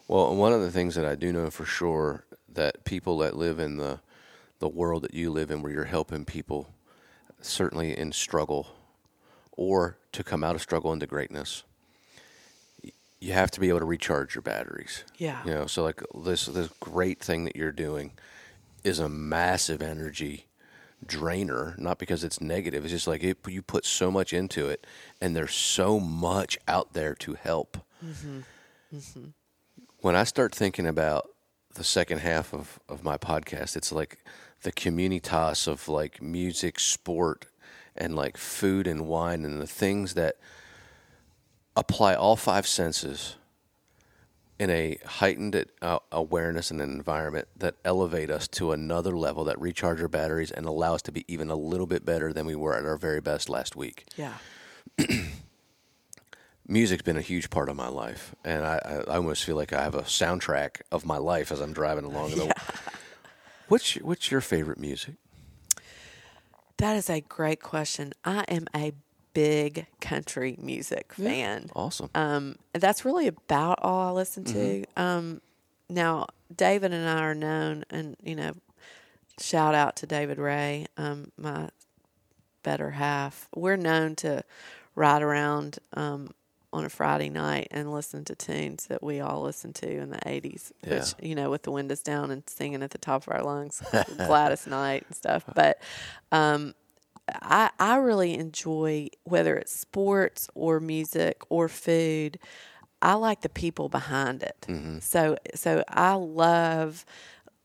Well, one of the things that I do know for sure that people that live in the the world that you live in where you're helping people certainly in struggle or to come out of struggle into greatness you have to be able to recharge your batteries. Yeah. You know so like this this great thing that you're doing is a massive energy drainer not because it's negative it's just like it, you put so much into it and there's so much out there to help. Mm-hmm. Mm-hmm. when i start thinking about the second half of, of my podcast it's like the communitas of like music, sport, and like food and wine and the things that apply all five senses in a heightened uh, awareness and an environment that elevate us to another level that recharge our batteries and allow us to be even a little bit better than we were at our very best last week. Yeah. Music's been a huge part of my life, and I, I, almost feel like I have a soundtrack of my life as I'm driving along. yeah. What's your, what's your favorite music? That is a great question. I am a big country music fan. Yeah, awesome. Um, that's really about all I listen to. Mm-hmm. Um, now David and I are known, and you know, shout out to David Ray, um, my better half. We're known to ride around um, on a Friday night and listen to tunes that we all listened to in the 80s, yeah. which, you know, with the windows down and singing at the top of our lungs, Gladys Knight and stuff. But um, I, I really enjoy, whether it's sports or music or food, I like the people behind it. Mm-hmm. So, so I love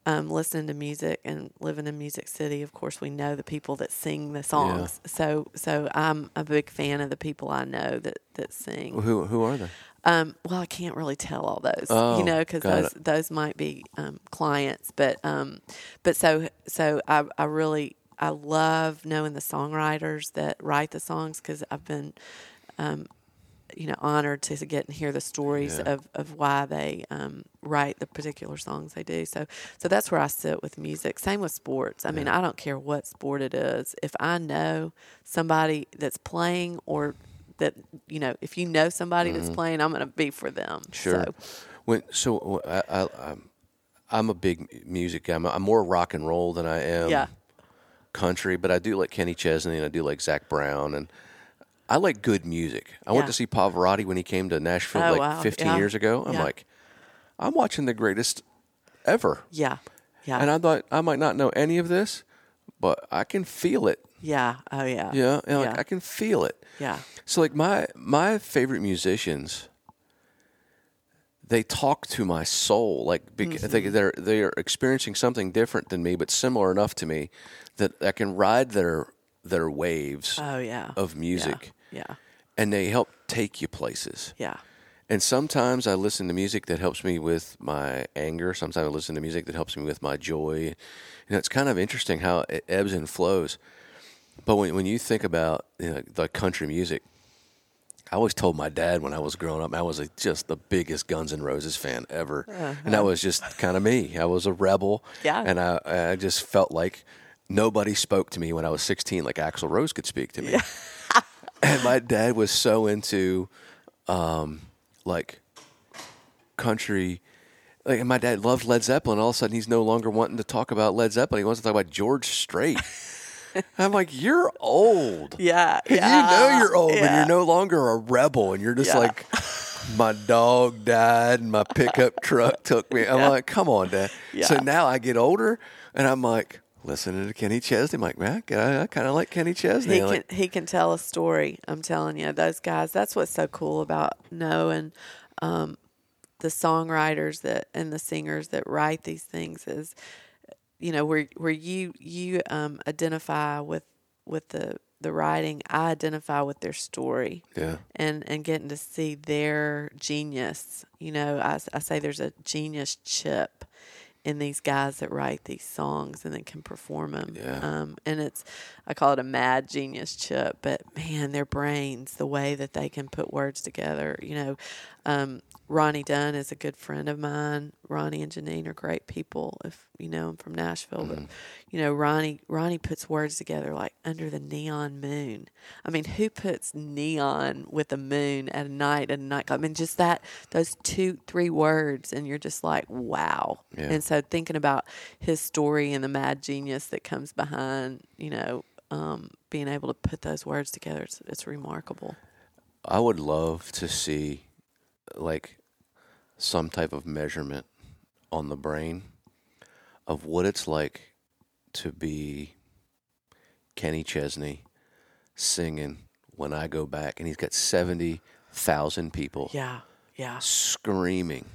um, listening to music and living in Music City, of course, we know the people that sing the songs. So, so I'm a big fan of the people I know that that sing. Who who are they? Um, well, I can't really tell all those, Oh, you know, because those it. those might be um, clients. But um, but so so I I really I love knowing the songwriters that write the songs because I've been um, you know honored to get and hear the stories Yeah. of, of why they um, write the particular songs they do. So so that's where I sit with music. Same with sports. I mean, I don't care what sport it is. If I know somebody that's playing or that you know, if you know somebody that's playing, I'm going to be for them. Mm-hmm. Sure. So, When so I, I I'm, I'm a big music guy. I'm, I'm more rock and roll than I am yeah. country, but I do like Kenny Chesney and I do like Zac Brown and I like good music. I went to see Pavarotti when he came to Nashville Oh, like wow. 15 Yeah. years ago. I'm Yeah. like, I'm watching the greatest ever. Yeah. Yeah. And I thought I might not know any of this, but I can feel it. yeah. Oh yeah. Yeah, and like Yeah. I can feel it. Yeah. So like my my favorite musicians, they talk to my soul. Like Mm-hmm. they, they're they are experiencing something different than me, but similar enough to me that I can ride their their waves Oh yeah. of music, Yeah. and they help take you places. Yeah. And sometimes I listen to music that helps me with my anger. Sometimes I listen to music that helps me with my joy. You know, it's kind of interesting how it ebbs and flows. But when when you think about you know, the country music, I always told my dad when I was growing up, I was a, just the biggest Guns N' Roses fan ever, and that uh-huh. was just kind of me. I was a rebel, Yeah. and I I just felt like nobody spoke to me when I was 16 like Axl Rose could speak to me. And my dad was so into um, like country. Like, and my dad loved Led Zeppelin. All of a sudden, he's no longer wanting to talk about Led Zeppelin. He wants to talk about George Strait. I'm like, you're old. Yeah. You know you're old, but Yeah. you're no longer a rebel, and you're just Yeah. like, my dog died, and my pickup truck took me. I'm Yeah. like, come on, Dad. So now I get older, and I'm like, listening to Kenny Chesney. I'm like, man, I, I kind of like Kenny Chesney. he can like, he can tell a story. I'm telling you, those guys. That's what's so cool about knowing um, the songwriters that and the singers that write these things is, you know, where where you you um, identify with with the the writing. I identify with their story yeah, and and getting to see their genius. You know, I, I say there's a genius chip in these guys that write these songs and then can perform them. Yeah. Um, and it's I call it a mad genius chip, but man, their brains, the way that they can put words together. You know, um, Ronnie Dunn is a good friend of mine. Ronnie and Janine are great people. If you know them from Nashville, but you know Ronnie Ronnie puts words together like under the neon moon. I mean, who puts neon with a moon at a night at a nightclub? I mean, just that those two three words, and you're just like, wow. Yeah. And so thinking about his story and the mad genius that comes behind, you know, um, being able to put those words together, it's, it's remarkable. I would love to see like some type of measurement on the brain of what it's like to be Kenny Chesney singing when I go back, and he's got seventy thousand people Yeah, yeah. screaming,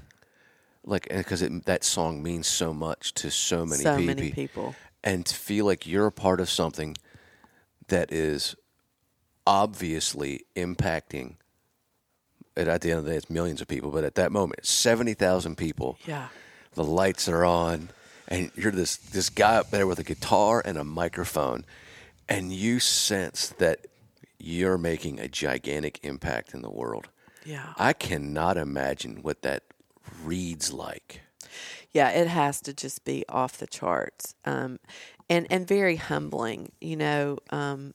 like because that song means so much to so many so people, many people. and to feel like you're a part of something that is obviously impacting. At the end of the day, it's millions of people, but at that moment, seventy thousand people Yeah, the lights are on and you're this this guy up there with a guitar and a microphone and you sense that you're making a gigantic impact in the world. yeah. I cannot imagine what that reads like. yeah, it has to just be off the charts, um, and and very humbling. You know, um,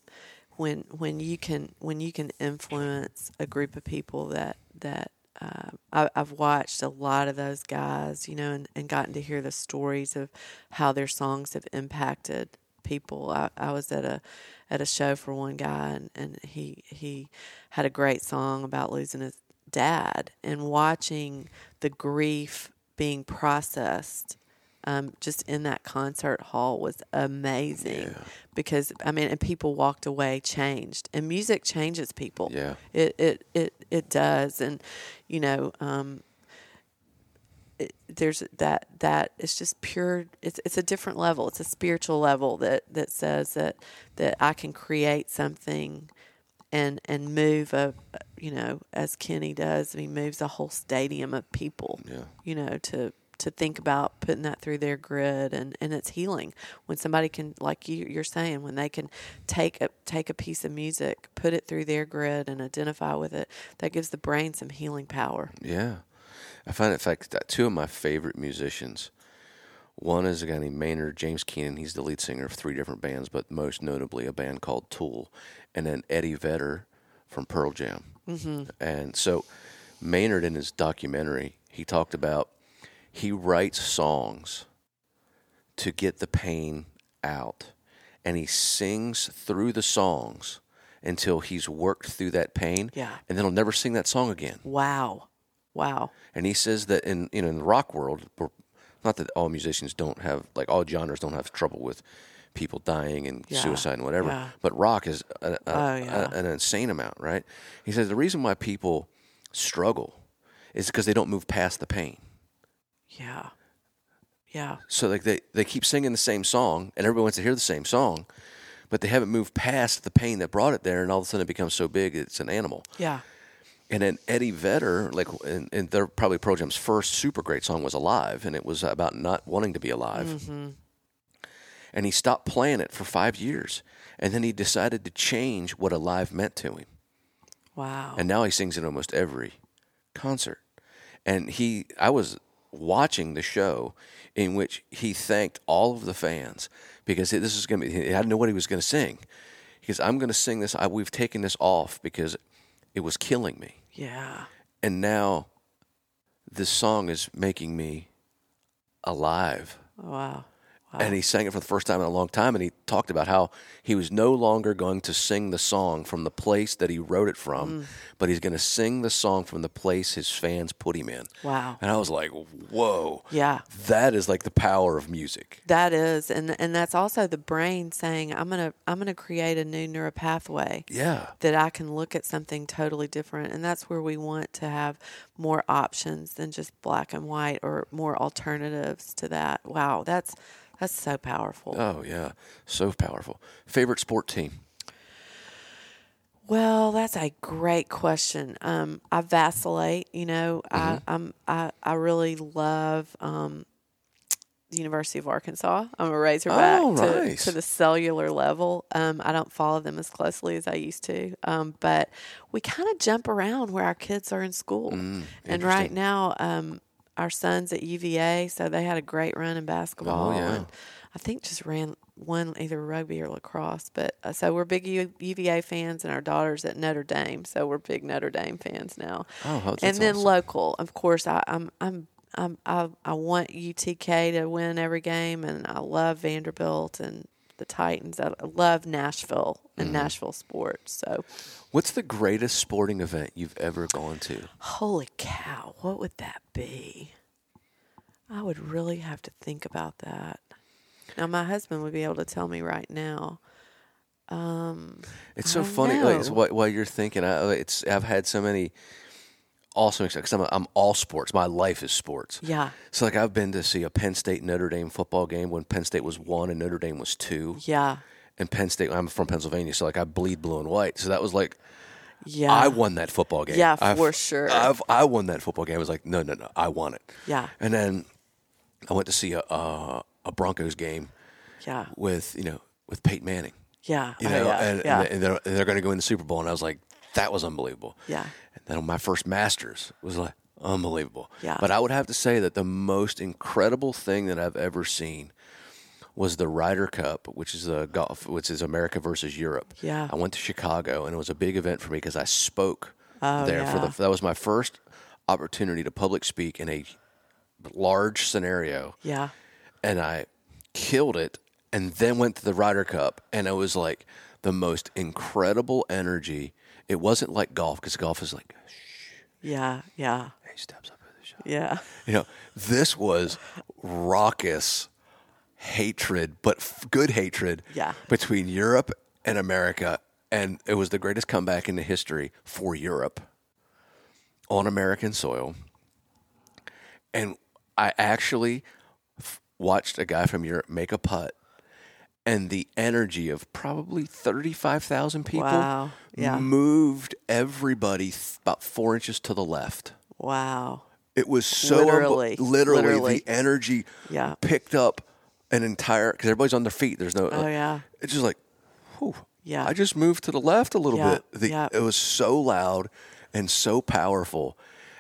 when when you can when you can influence a group of people that that uh, I, I've watched a lot of those guys, you know, and, and gotten to hear the stories of how their songs have impacted people. I, I was at a at a show for one guy, and, and he he had a great song about losing his dad, and watching the grief being processed um, just in that concert hall was amazing because I mean, and people walked away changed, and music changes people. Yeah. it it it it does, and you know, um, it, there's that that it's just pure it's it's a different level it's a spiritual level that that says that that I can create something and and move a you know as Kenny does he moves a whole stadium of people Yeah. you know to to think about putting that through their grid and, and it's healing when somebody can like you, you're saying when they can take a take a piece of music put it through their grid and identify with it that gives the brain some healing power Yeah. I find, in fact, that two of my favorite musicians. One is a guy named Maynard James Keenan. He's the lead singer of three different bands, but most notably a band called Tool, and then Eddie Vedder from Pearl Jam. Mm-hmm. And so, Maynard in his documentary, he talked about he writes songs to get the pain out, and he sings through the songs until he's worked through that pain, Yeah. and then he'll never sing that song again. wow wow And he says that in you know in the rock world, we're, not that all musicians don't have like all genres don't have trouble with people dying and Yeah, suicide and whatever, yeah. but rock is a, a, Oh, yeah. a- an insane amount, right? He says the reason why people struggle is because they don't move past the pain. Yeah yeah So like they they keep singing the same song, and everybody wants to hear the same song, but they haven't moved past the pain that brought it there, and all of a sudden it becomes so big it's an animal. yeah And then Eddie Vedder, like, and, and they're probably Pearl Jam's first super great song was "Alive," and it was about not wanting to be alive. Mm-hmm. And he stopped playing it for five years, and then he decided to change what "Alive" meant to him. wow And now he sings in almost every concert. And he, I was watching the show in which he thanked all of the fans because this is going to be. I didn't know what he was going to sing. Because I'm going to sing this. I, we've taken this off because it was killing me yeah and now this song is making me alive wow and he sang it for the first time in a long time and he talked about how he was no longer going to sing the song from the place that he wrote it from mm. but he's going to sing the song from the place his fans put him in. Wow. And i was like whoa. Yeah. That is like the power of music. That is, and and that's also the brain saying, "I'm gonna I'm gonna create a new neural pathway yeah. that I can look at something totally different." And that's where we want to have more options than just black and white, or more alternatives to that. Wow, that's that's so powerful. oh yeah so powerful favorite sport team Well, that's a great question. Um, I vacillate. You know, I, I'm I I really love um, the University of Arkansas. I'm a Razorback Oh, to, nice. to the cellular level. Um, I don't follow them as closely as I used to, um, but we kind of jump around where our kids are in school. and right now, um, our son's at UVA, so they had a great run in basketball. Oh, yeah. and I think just ran one either rugby or lacrosse. But uh, so we're big U- UVA fans, and our daughter's at Notre Dame, so we're big Notre Dame fans now. Oh, and then awesome. local, of course, I, I'm I'm. I'm, I I want UTK to win every game, and I love Vanderbilt and the Titans. I love Nashville Mm-hmm. and Nashville sports. So, what's the greatest sporting event you've ever gone to holy cow, what would that be? I would really have to think about that. Now, my husband would be able to tell me right now. Um, It's so funny. Like, it's what while you're thinking, I, it's I've had so many awesome because I'm I'm all sports. My life is sports. Yeah, So like I've been to see a Penn State Notre Dame football game when Penn State was one and Notre Dame was two. yeah, And Penn State, I'm from Pennsylvania, so like I bleed blue and white. So that was like yeah. I won that football game. Yeah, I've- for sure. I've, I won that football game. I was like, no, no, no, I won it. Yeah. And then I went to see a a, a Broncos game Yeah, with you know with Peyton Manning. yeah, you oh, know, yeah, and, yeah. and they're, they're going to go in the Super Bowl, and I was like, that was unbelievable. Yeah. And then my first Masters was like unbelievable. Yeah. But I would have to say that the most incredible thing that I've ever seen was the Ryder Cup, which is a golf, which is America versus Europe. Yeah. I went to Chicago, and it was a big event for me because I spoke Oh, there for the. That was my first opportunity to public speak in a large scenario yeah, and I killed it and then went to the Ryder Cup and it was like the most incredible energy. It wasn't like golf because golf is like, yeah, yeah, hey, steps up the shot. yeah. You know, this was raucous hatred, but f- good hatred Yeah. between Europe and America. And it was the greatest comeback in the history for Europe on American soil. And I actually f- watched a guy from Europe make a putt, and the energy of probably thirty-five thousand people Wow. Yeah. moved everybody th- about four inches to the left. Wow. It was so Literally. literally, Literally. the energy Yeah. picked up an entire because everybody's on their feet. There's no. Oh yeah. It's just like, whew, Yeah. I just moved to the left a little Yeah, bit. The, yeah. It was so loud and so powerful,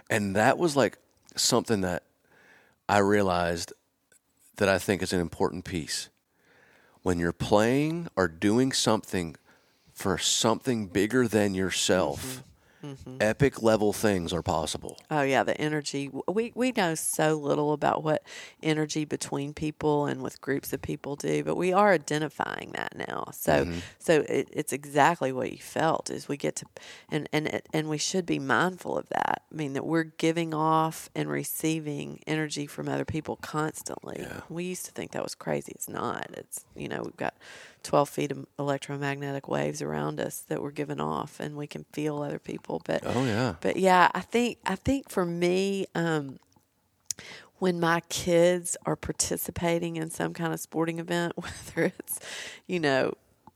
and that was like something that I realized that I think is an important piece. When you're playing or doing something for something bigger than yourself, Mm-hmm. Epic level things are possible. Oh yeah, the energy. We we know so little about what energy between people and with groups of people do, but we are identifying that now. So Mm-hmm. so it, it's exactly what you felt. Is we get to, and and it, and we should be mindful of that. I mean that we're giving off and receiving energy from other people constantly. Yeah. We used to think that was crazy. It's not. It's you know we've got. 12 feet of electromagnetic waves around us that we're giving off and we can feel other people but Oh yeah. but yeah, I think I think for me, um, when my kids are participating in some kind of sporting event, whether it's, you know,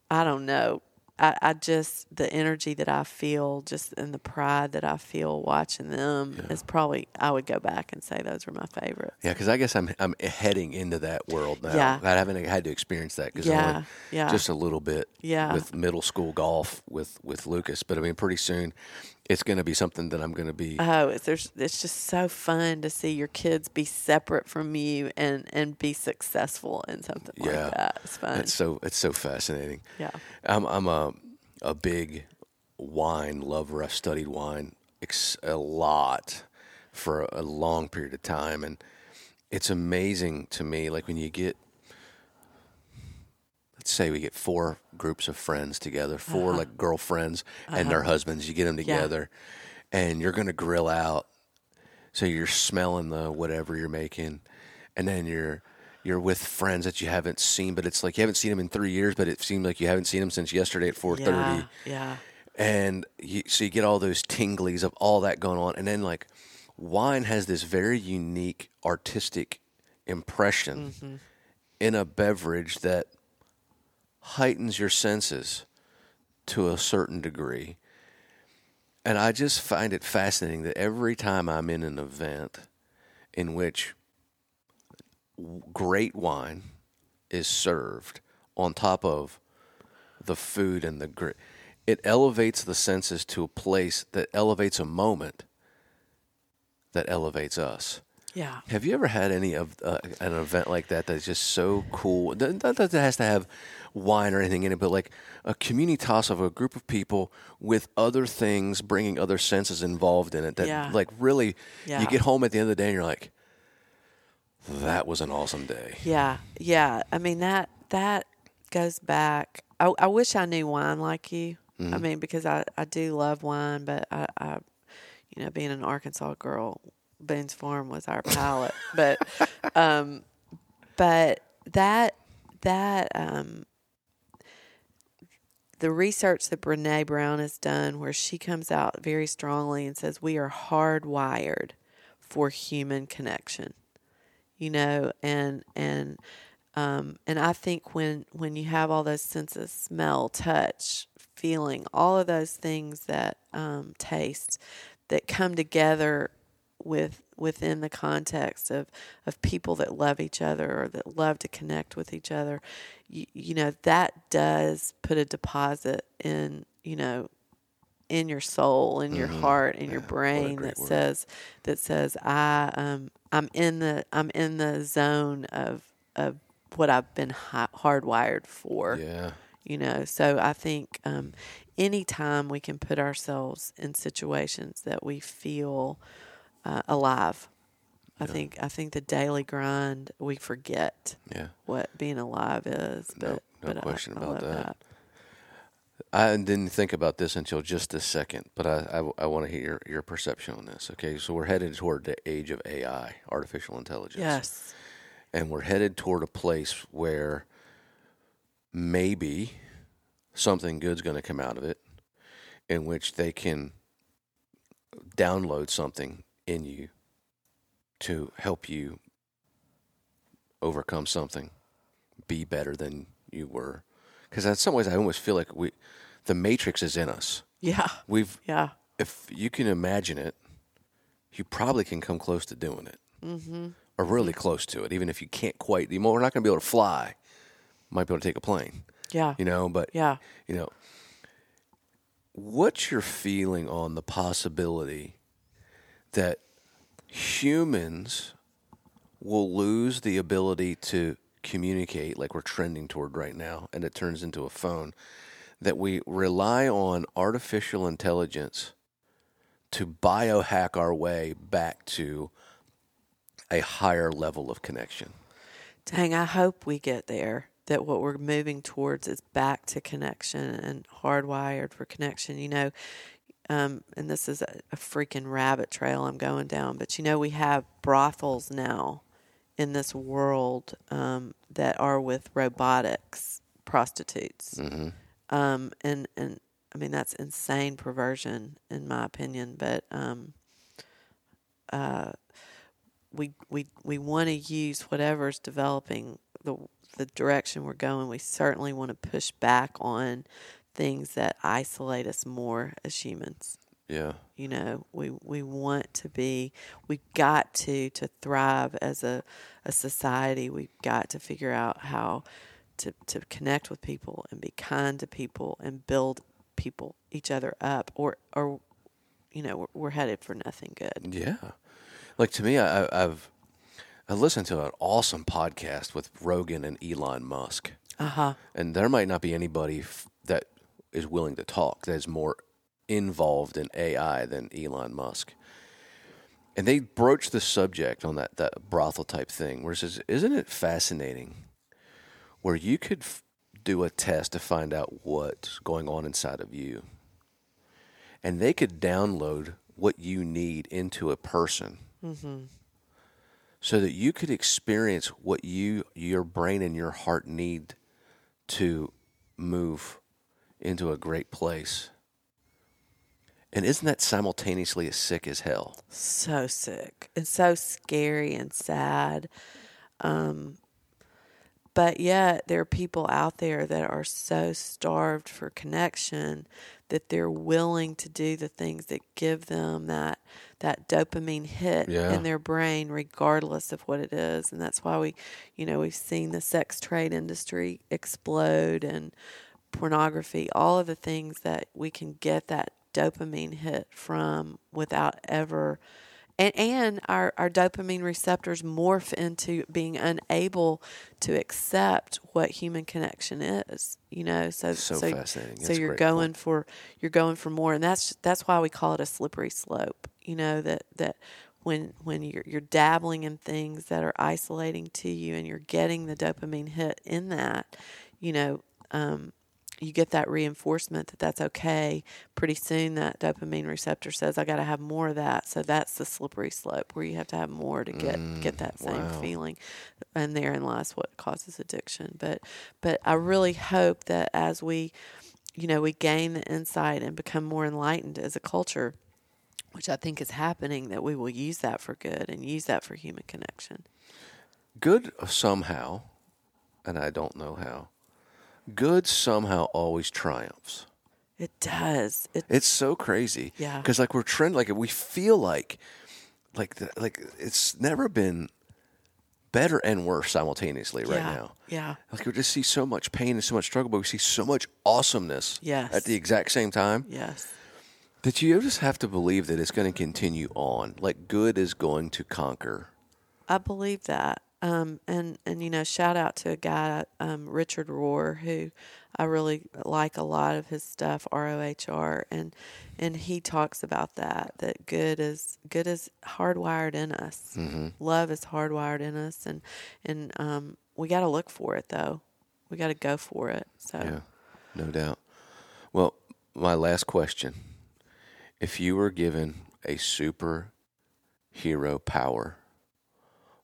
I don't know, I, I just the energy that I feel, just and the pride that I feel watching them is probably I would go back and say those were my favorite. Yeah, because I guess I'm I'm heading into that world now. Yeah. I haven't had to experience that because Yeah, yeah. just a little bit. Yeah. with middle school golf with with Lucas, but I mean, pretty soon it's going to be something that I'm going to be. Oh, it's there's it's just so fun to see your kids be separate from you and and be successful in something Yeah. like that. It's fun. it's so it's so fascinating. yeah. I'm I'm a a big wine lover. I've studied wine ex- a lot for a long period of time, and it's amazing to me. Like when you get, let's say we get four groups of friends together, 4 uh-huh. like girlfriends and uh-huh. their husbands. You get them together, and you're gonna grill out. So you're smelling the whatever you're making, and then you're you're with friends that you haven't seen, but it's like you haven't seen them in three years, but it seems like you haven't seen them since yesterday at four thirty Yeah. Yeah. and you, so you get all those tinglies of all that going on and then like wine has this very unique artistic impression mm-hmm. in a beverage that heightens your senses to a certain degree and i just find it fascinating that every time i'm in an event in which great wine is served on top of the food and the grit. It elevates the senses to a place that elevates a moment that elevates us. Yeah. Have you ever had any of uh, an event like that that's just so cool? Not not that has to have wine or anything in it, but like a communitas of a group of people with other things, bringing other senses involved in it. That Yeah. like really, Yeah. you get home at the end of the day and you're like, that was an awesome day. Yeah, yeah. I mean that that goes back. I, I wish I knew wine like you. I mean, because I, I do love wine, but I, I, you know, being an Arkansas girl, Boone's Farm was our palate. but, um, but that that um, the research that Brene Brown has done, where she comes out very strongly and says we are hardwired for human connection you know and and um, and I think when when you have all those senses smell touch feeling all of those things that um, taste that come together with within the context of of people that love each other or that love to connect with each other you, you know that does put a deposit in you know in your soul, in your heart, in your brain that word. says that says I um I'm in the I'm in the zone of of what I've been hi- hardwired for. Yeah. You know, so I think um, anytime we can put ourselves in situations that we feel uh, alive, I think I think the daily grind we forget Yeah. what being alive is. But No- no but I- question I, about love that. I didn't think about this until just this second, but I, I, want to hear your, your perception on this. Okay, so we're headed toward the age of AI, artificial intelligence. Yes. And we're headed toward a place where maybe something good's going to come out of it, in which they can download something in you to help you overcome something, be better than you were. Because in some ways, I almost feel like we, the matrix is in us. Yeah. We've, Yeah. if you can imagine it, you probably can come close to doing it, mm-hmm. or really close to it. Even if you can't quite, we're not going to be able to fly. Might be able to take a plane, Yeah. you know. But Yeah. you know, what's your feeling on the possibility that humans will lose the ability to communicate like we're trending toward right now and it turns into a phone that we rely on artificial intelligence to biohack our way back to a higher level of connection Dang, I hope we get there. That what we're moving towards is back to connection and hardwired for connection. You know, um, and this is a, a freaking rabbit trail I'm going down, but you know, we have brothels now in this world um, that are with robotics prostitutes. Um, and, and I mean, that's insane perversion, in my opinion, but. Um, we we we want to use whatever's developing the the direction we're going. We certainly want to push back on things that isolate us more as humans. yeah You know, we we want to be we've got to to thrive as a a society. We've got to figure out how to to connect with people and be kind to people and build people each other up or or you know, we're, we're headed for nothing good. Yeah, like to me, I, I've I listened to an awesome podcast with Rogan and Elon Musk, Uh-huh. and there might not be anybody f- is willing to talk that is more involved in AI than Elon Musk. And they broached the subject on that that brothel type thing, where it says, "Isn't it fascinating?" Where you could f- do a test to find out what's going on inside of you, and they could download what you need into a person mm-hmm. so that you could experience what you your brain and your heart need to move into a great place and isn't that simultaneously as sick as hell so sick and so scary and sad. Um, but yet, there are people out there that are so starved for connection that they're willing to do the things that give them that that dopamine hit Yeah. in their brain, regardless of what it is. And that's why we, you know, we've seen the sex trade industry explode and pornography, all of the things that we can get that dopamine hit from without ever and, and our, our dopamine receptors morph into being unable to accept what human connection is you know so So fascinating. so That's you're going point. for you're going for more and that's that's why we call it a slippery slope you know that that when when you're you're dabbling in things that are isolating to you and you're getting the dopamine hit in that you know um, you get that reinforcement that that's okay. Pretty soon that dopamine receptor says i got to have more of that. So that's the slippery slope where you have to have more to get get that same Mm, wow. feeling and therein lies what causes addiction. But but i really hope that as we you know we gain the insight and become more enlightened as a culture which i think is happening that we will use that for good and use that for human connection. Good somehow and i don't know how good somehow always triumphs it does it It's so crazy. Yeah. Because like we're trend like we feel like like the, like it's never been better and worse simultaneously right yeah now. yeah Like we just see so much pain and so much struggle, but we see so much awesomeness Yes. at the exact same time yes that you just have to believe that it's going to continue on. Like good is going to conquer. I believe that. Um, and, and, you know, shout out to a guy, um, Richard Rohr, who I really like a lot of his stuff, R O H R. And, and he talks about that, that good is, good is hardwired in us. Love is hardwired in us. And, and, um, we got to look for it though. We got to go for it. So Yeah, no doubt. Well, my last question. If you were given a super hero power,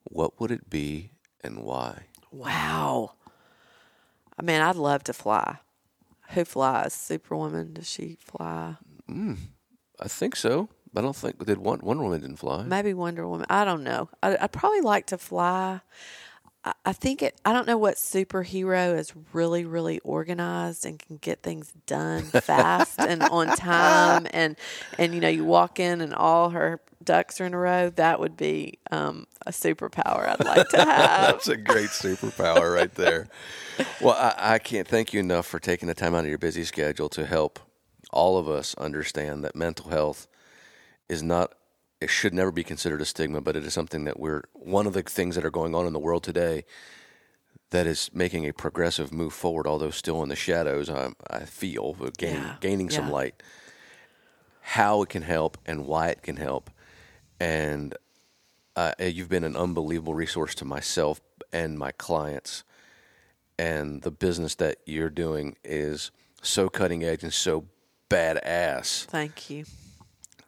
what would it be and why? wow. I mean, I'd love to fly. Who flies? Superwoman? Does she fly? Hmm. I think so. I don't think did one Wonder Woman didn't fly. Maybe Wonder Woman. I don't know. I, I'd probably like to fly. I- I think it. I don't know what superhero is really, really organized and can get things done fast and on time, and and you know you walk in and all her ducks are in a row. That would be um, a superpower I'd like to have. That's a great superpower right there. Well, I, I can't thank you enough for taking the time out of your busy schedule to help all of us understand that mental health is not it should never be considered a stigma, but it is something that we're one of the things that are going on in the world today that is making a progressive move forward, although still in the shadows. I, I feel gain, Yeah, gaining some yeah. light. How it can help and why it can help, and uh, you've been an unbelievable resource to myself and my clients. And the business that you're doing is so cutting edge and so badass Thank you.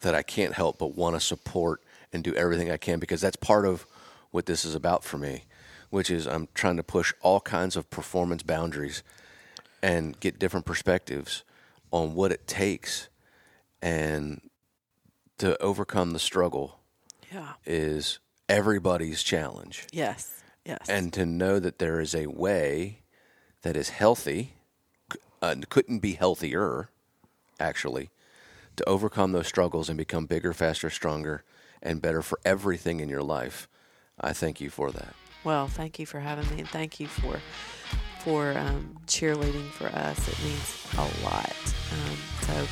that I can't help but want to support and do everything I can because that's part of what this is about for me, which is I'm trying to push all kinds of performance boundaries and get different perspectives on what it takes and to overcome the struggle Yeah. is everybody's challenge Yes. Yes. and to know that there is a way that is healthy and uh, couldn't be healthier actually to overcome those struggles and become bigger faster stronger and better for everything in your life i thank you for that Well, thank you for having me, and thank you for for um, cheerleading for us. It means a lot. Um, so,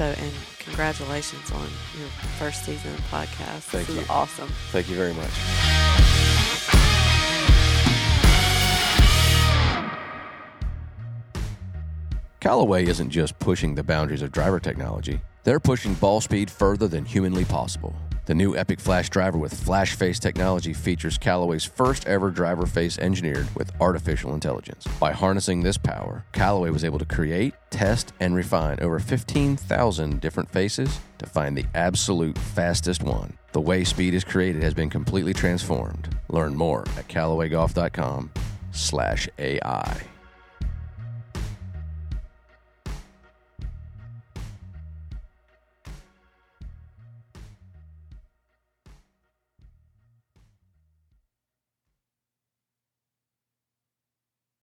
so, and congratulations on your first season of the podcast. Thank this you. is awesome. thank you very much Callaway isn't just pushing the boundaries of driver technology, they're pushing ball speed further than humanly possible. The new Epic Flash driver with Flash Face technology features Callaway's first ever driver face engineered with artificial intelligence. By harnessing this power, Callaway was able to create, test, and refine over 15,000 different faces to find the absolute fastest one. The way speed is created has been completely transformed. Learn more at CallawayGolf.com slash AI.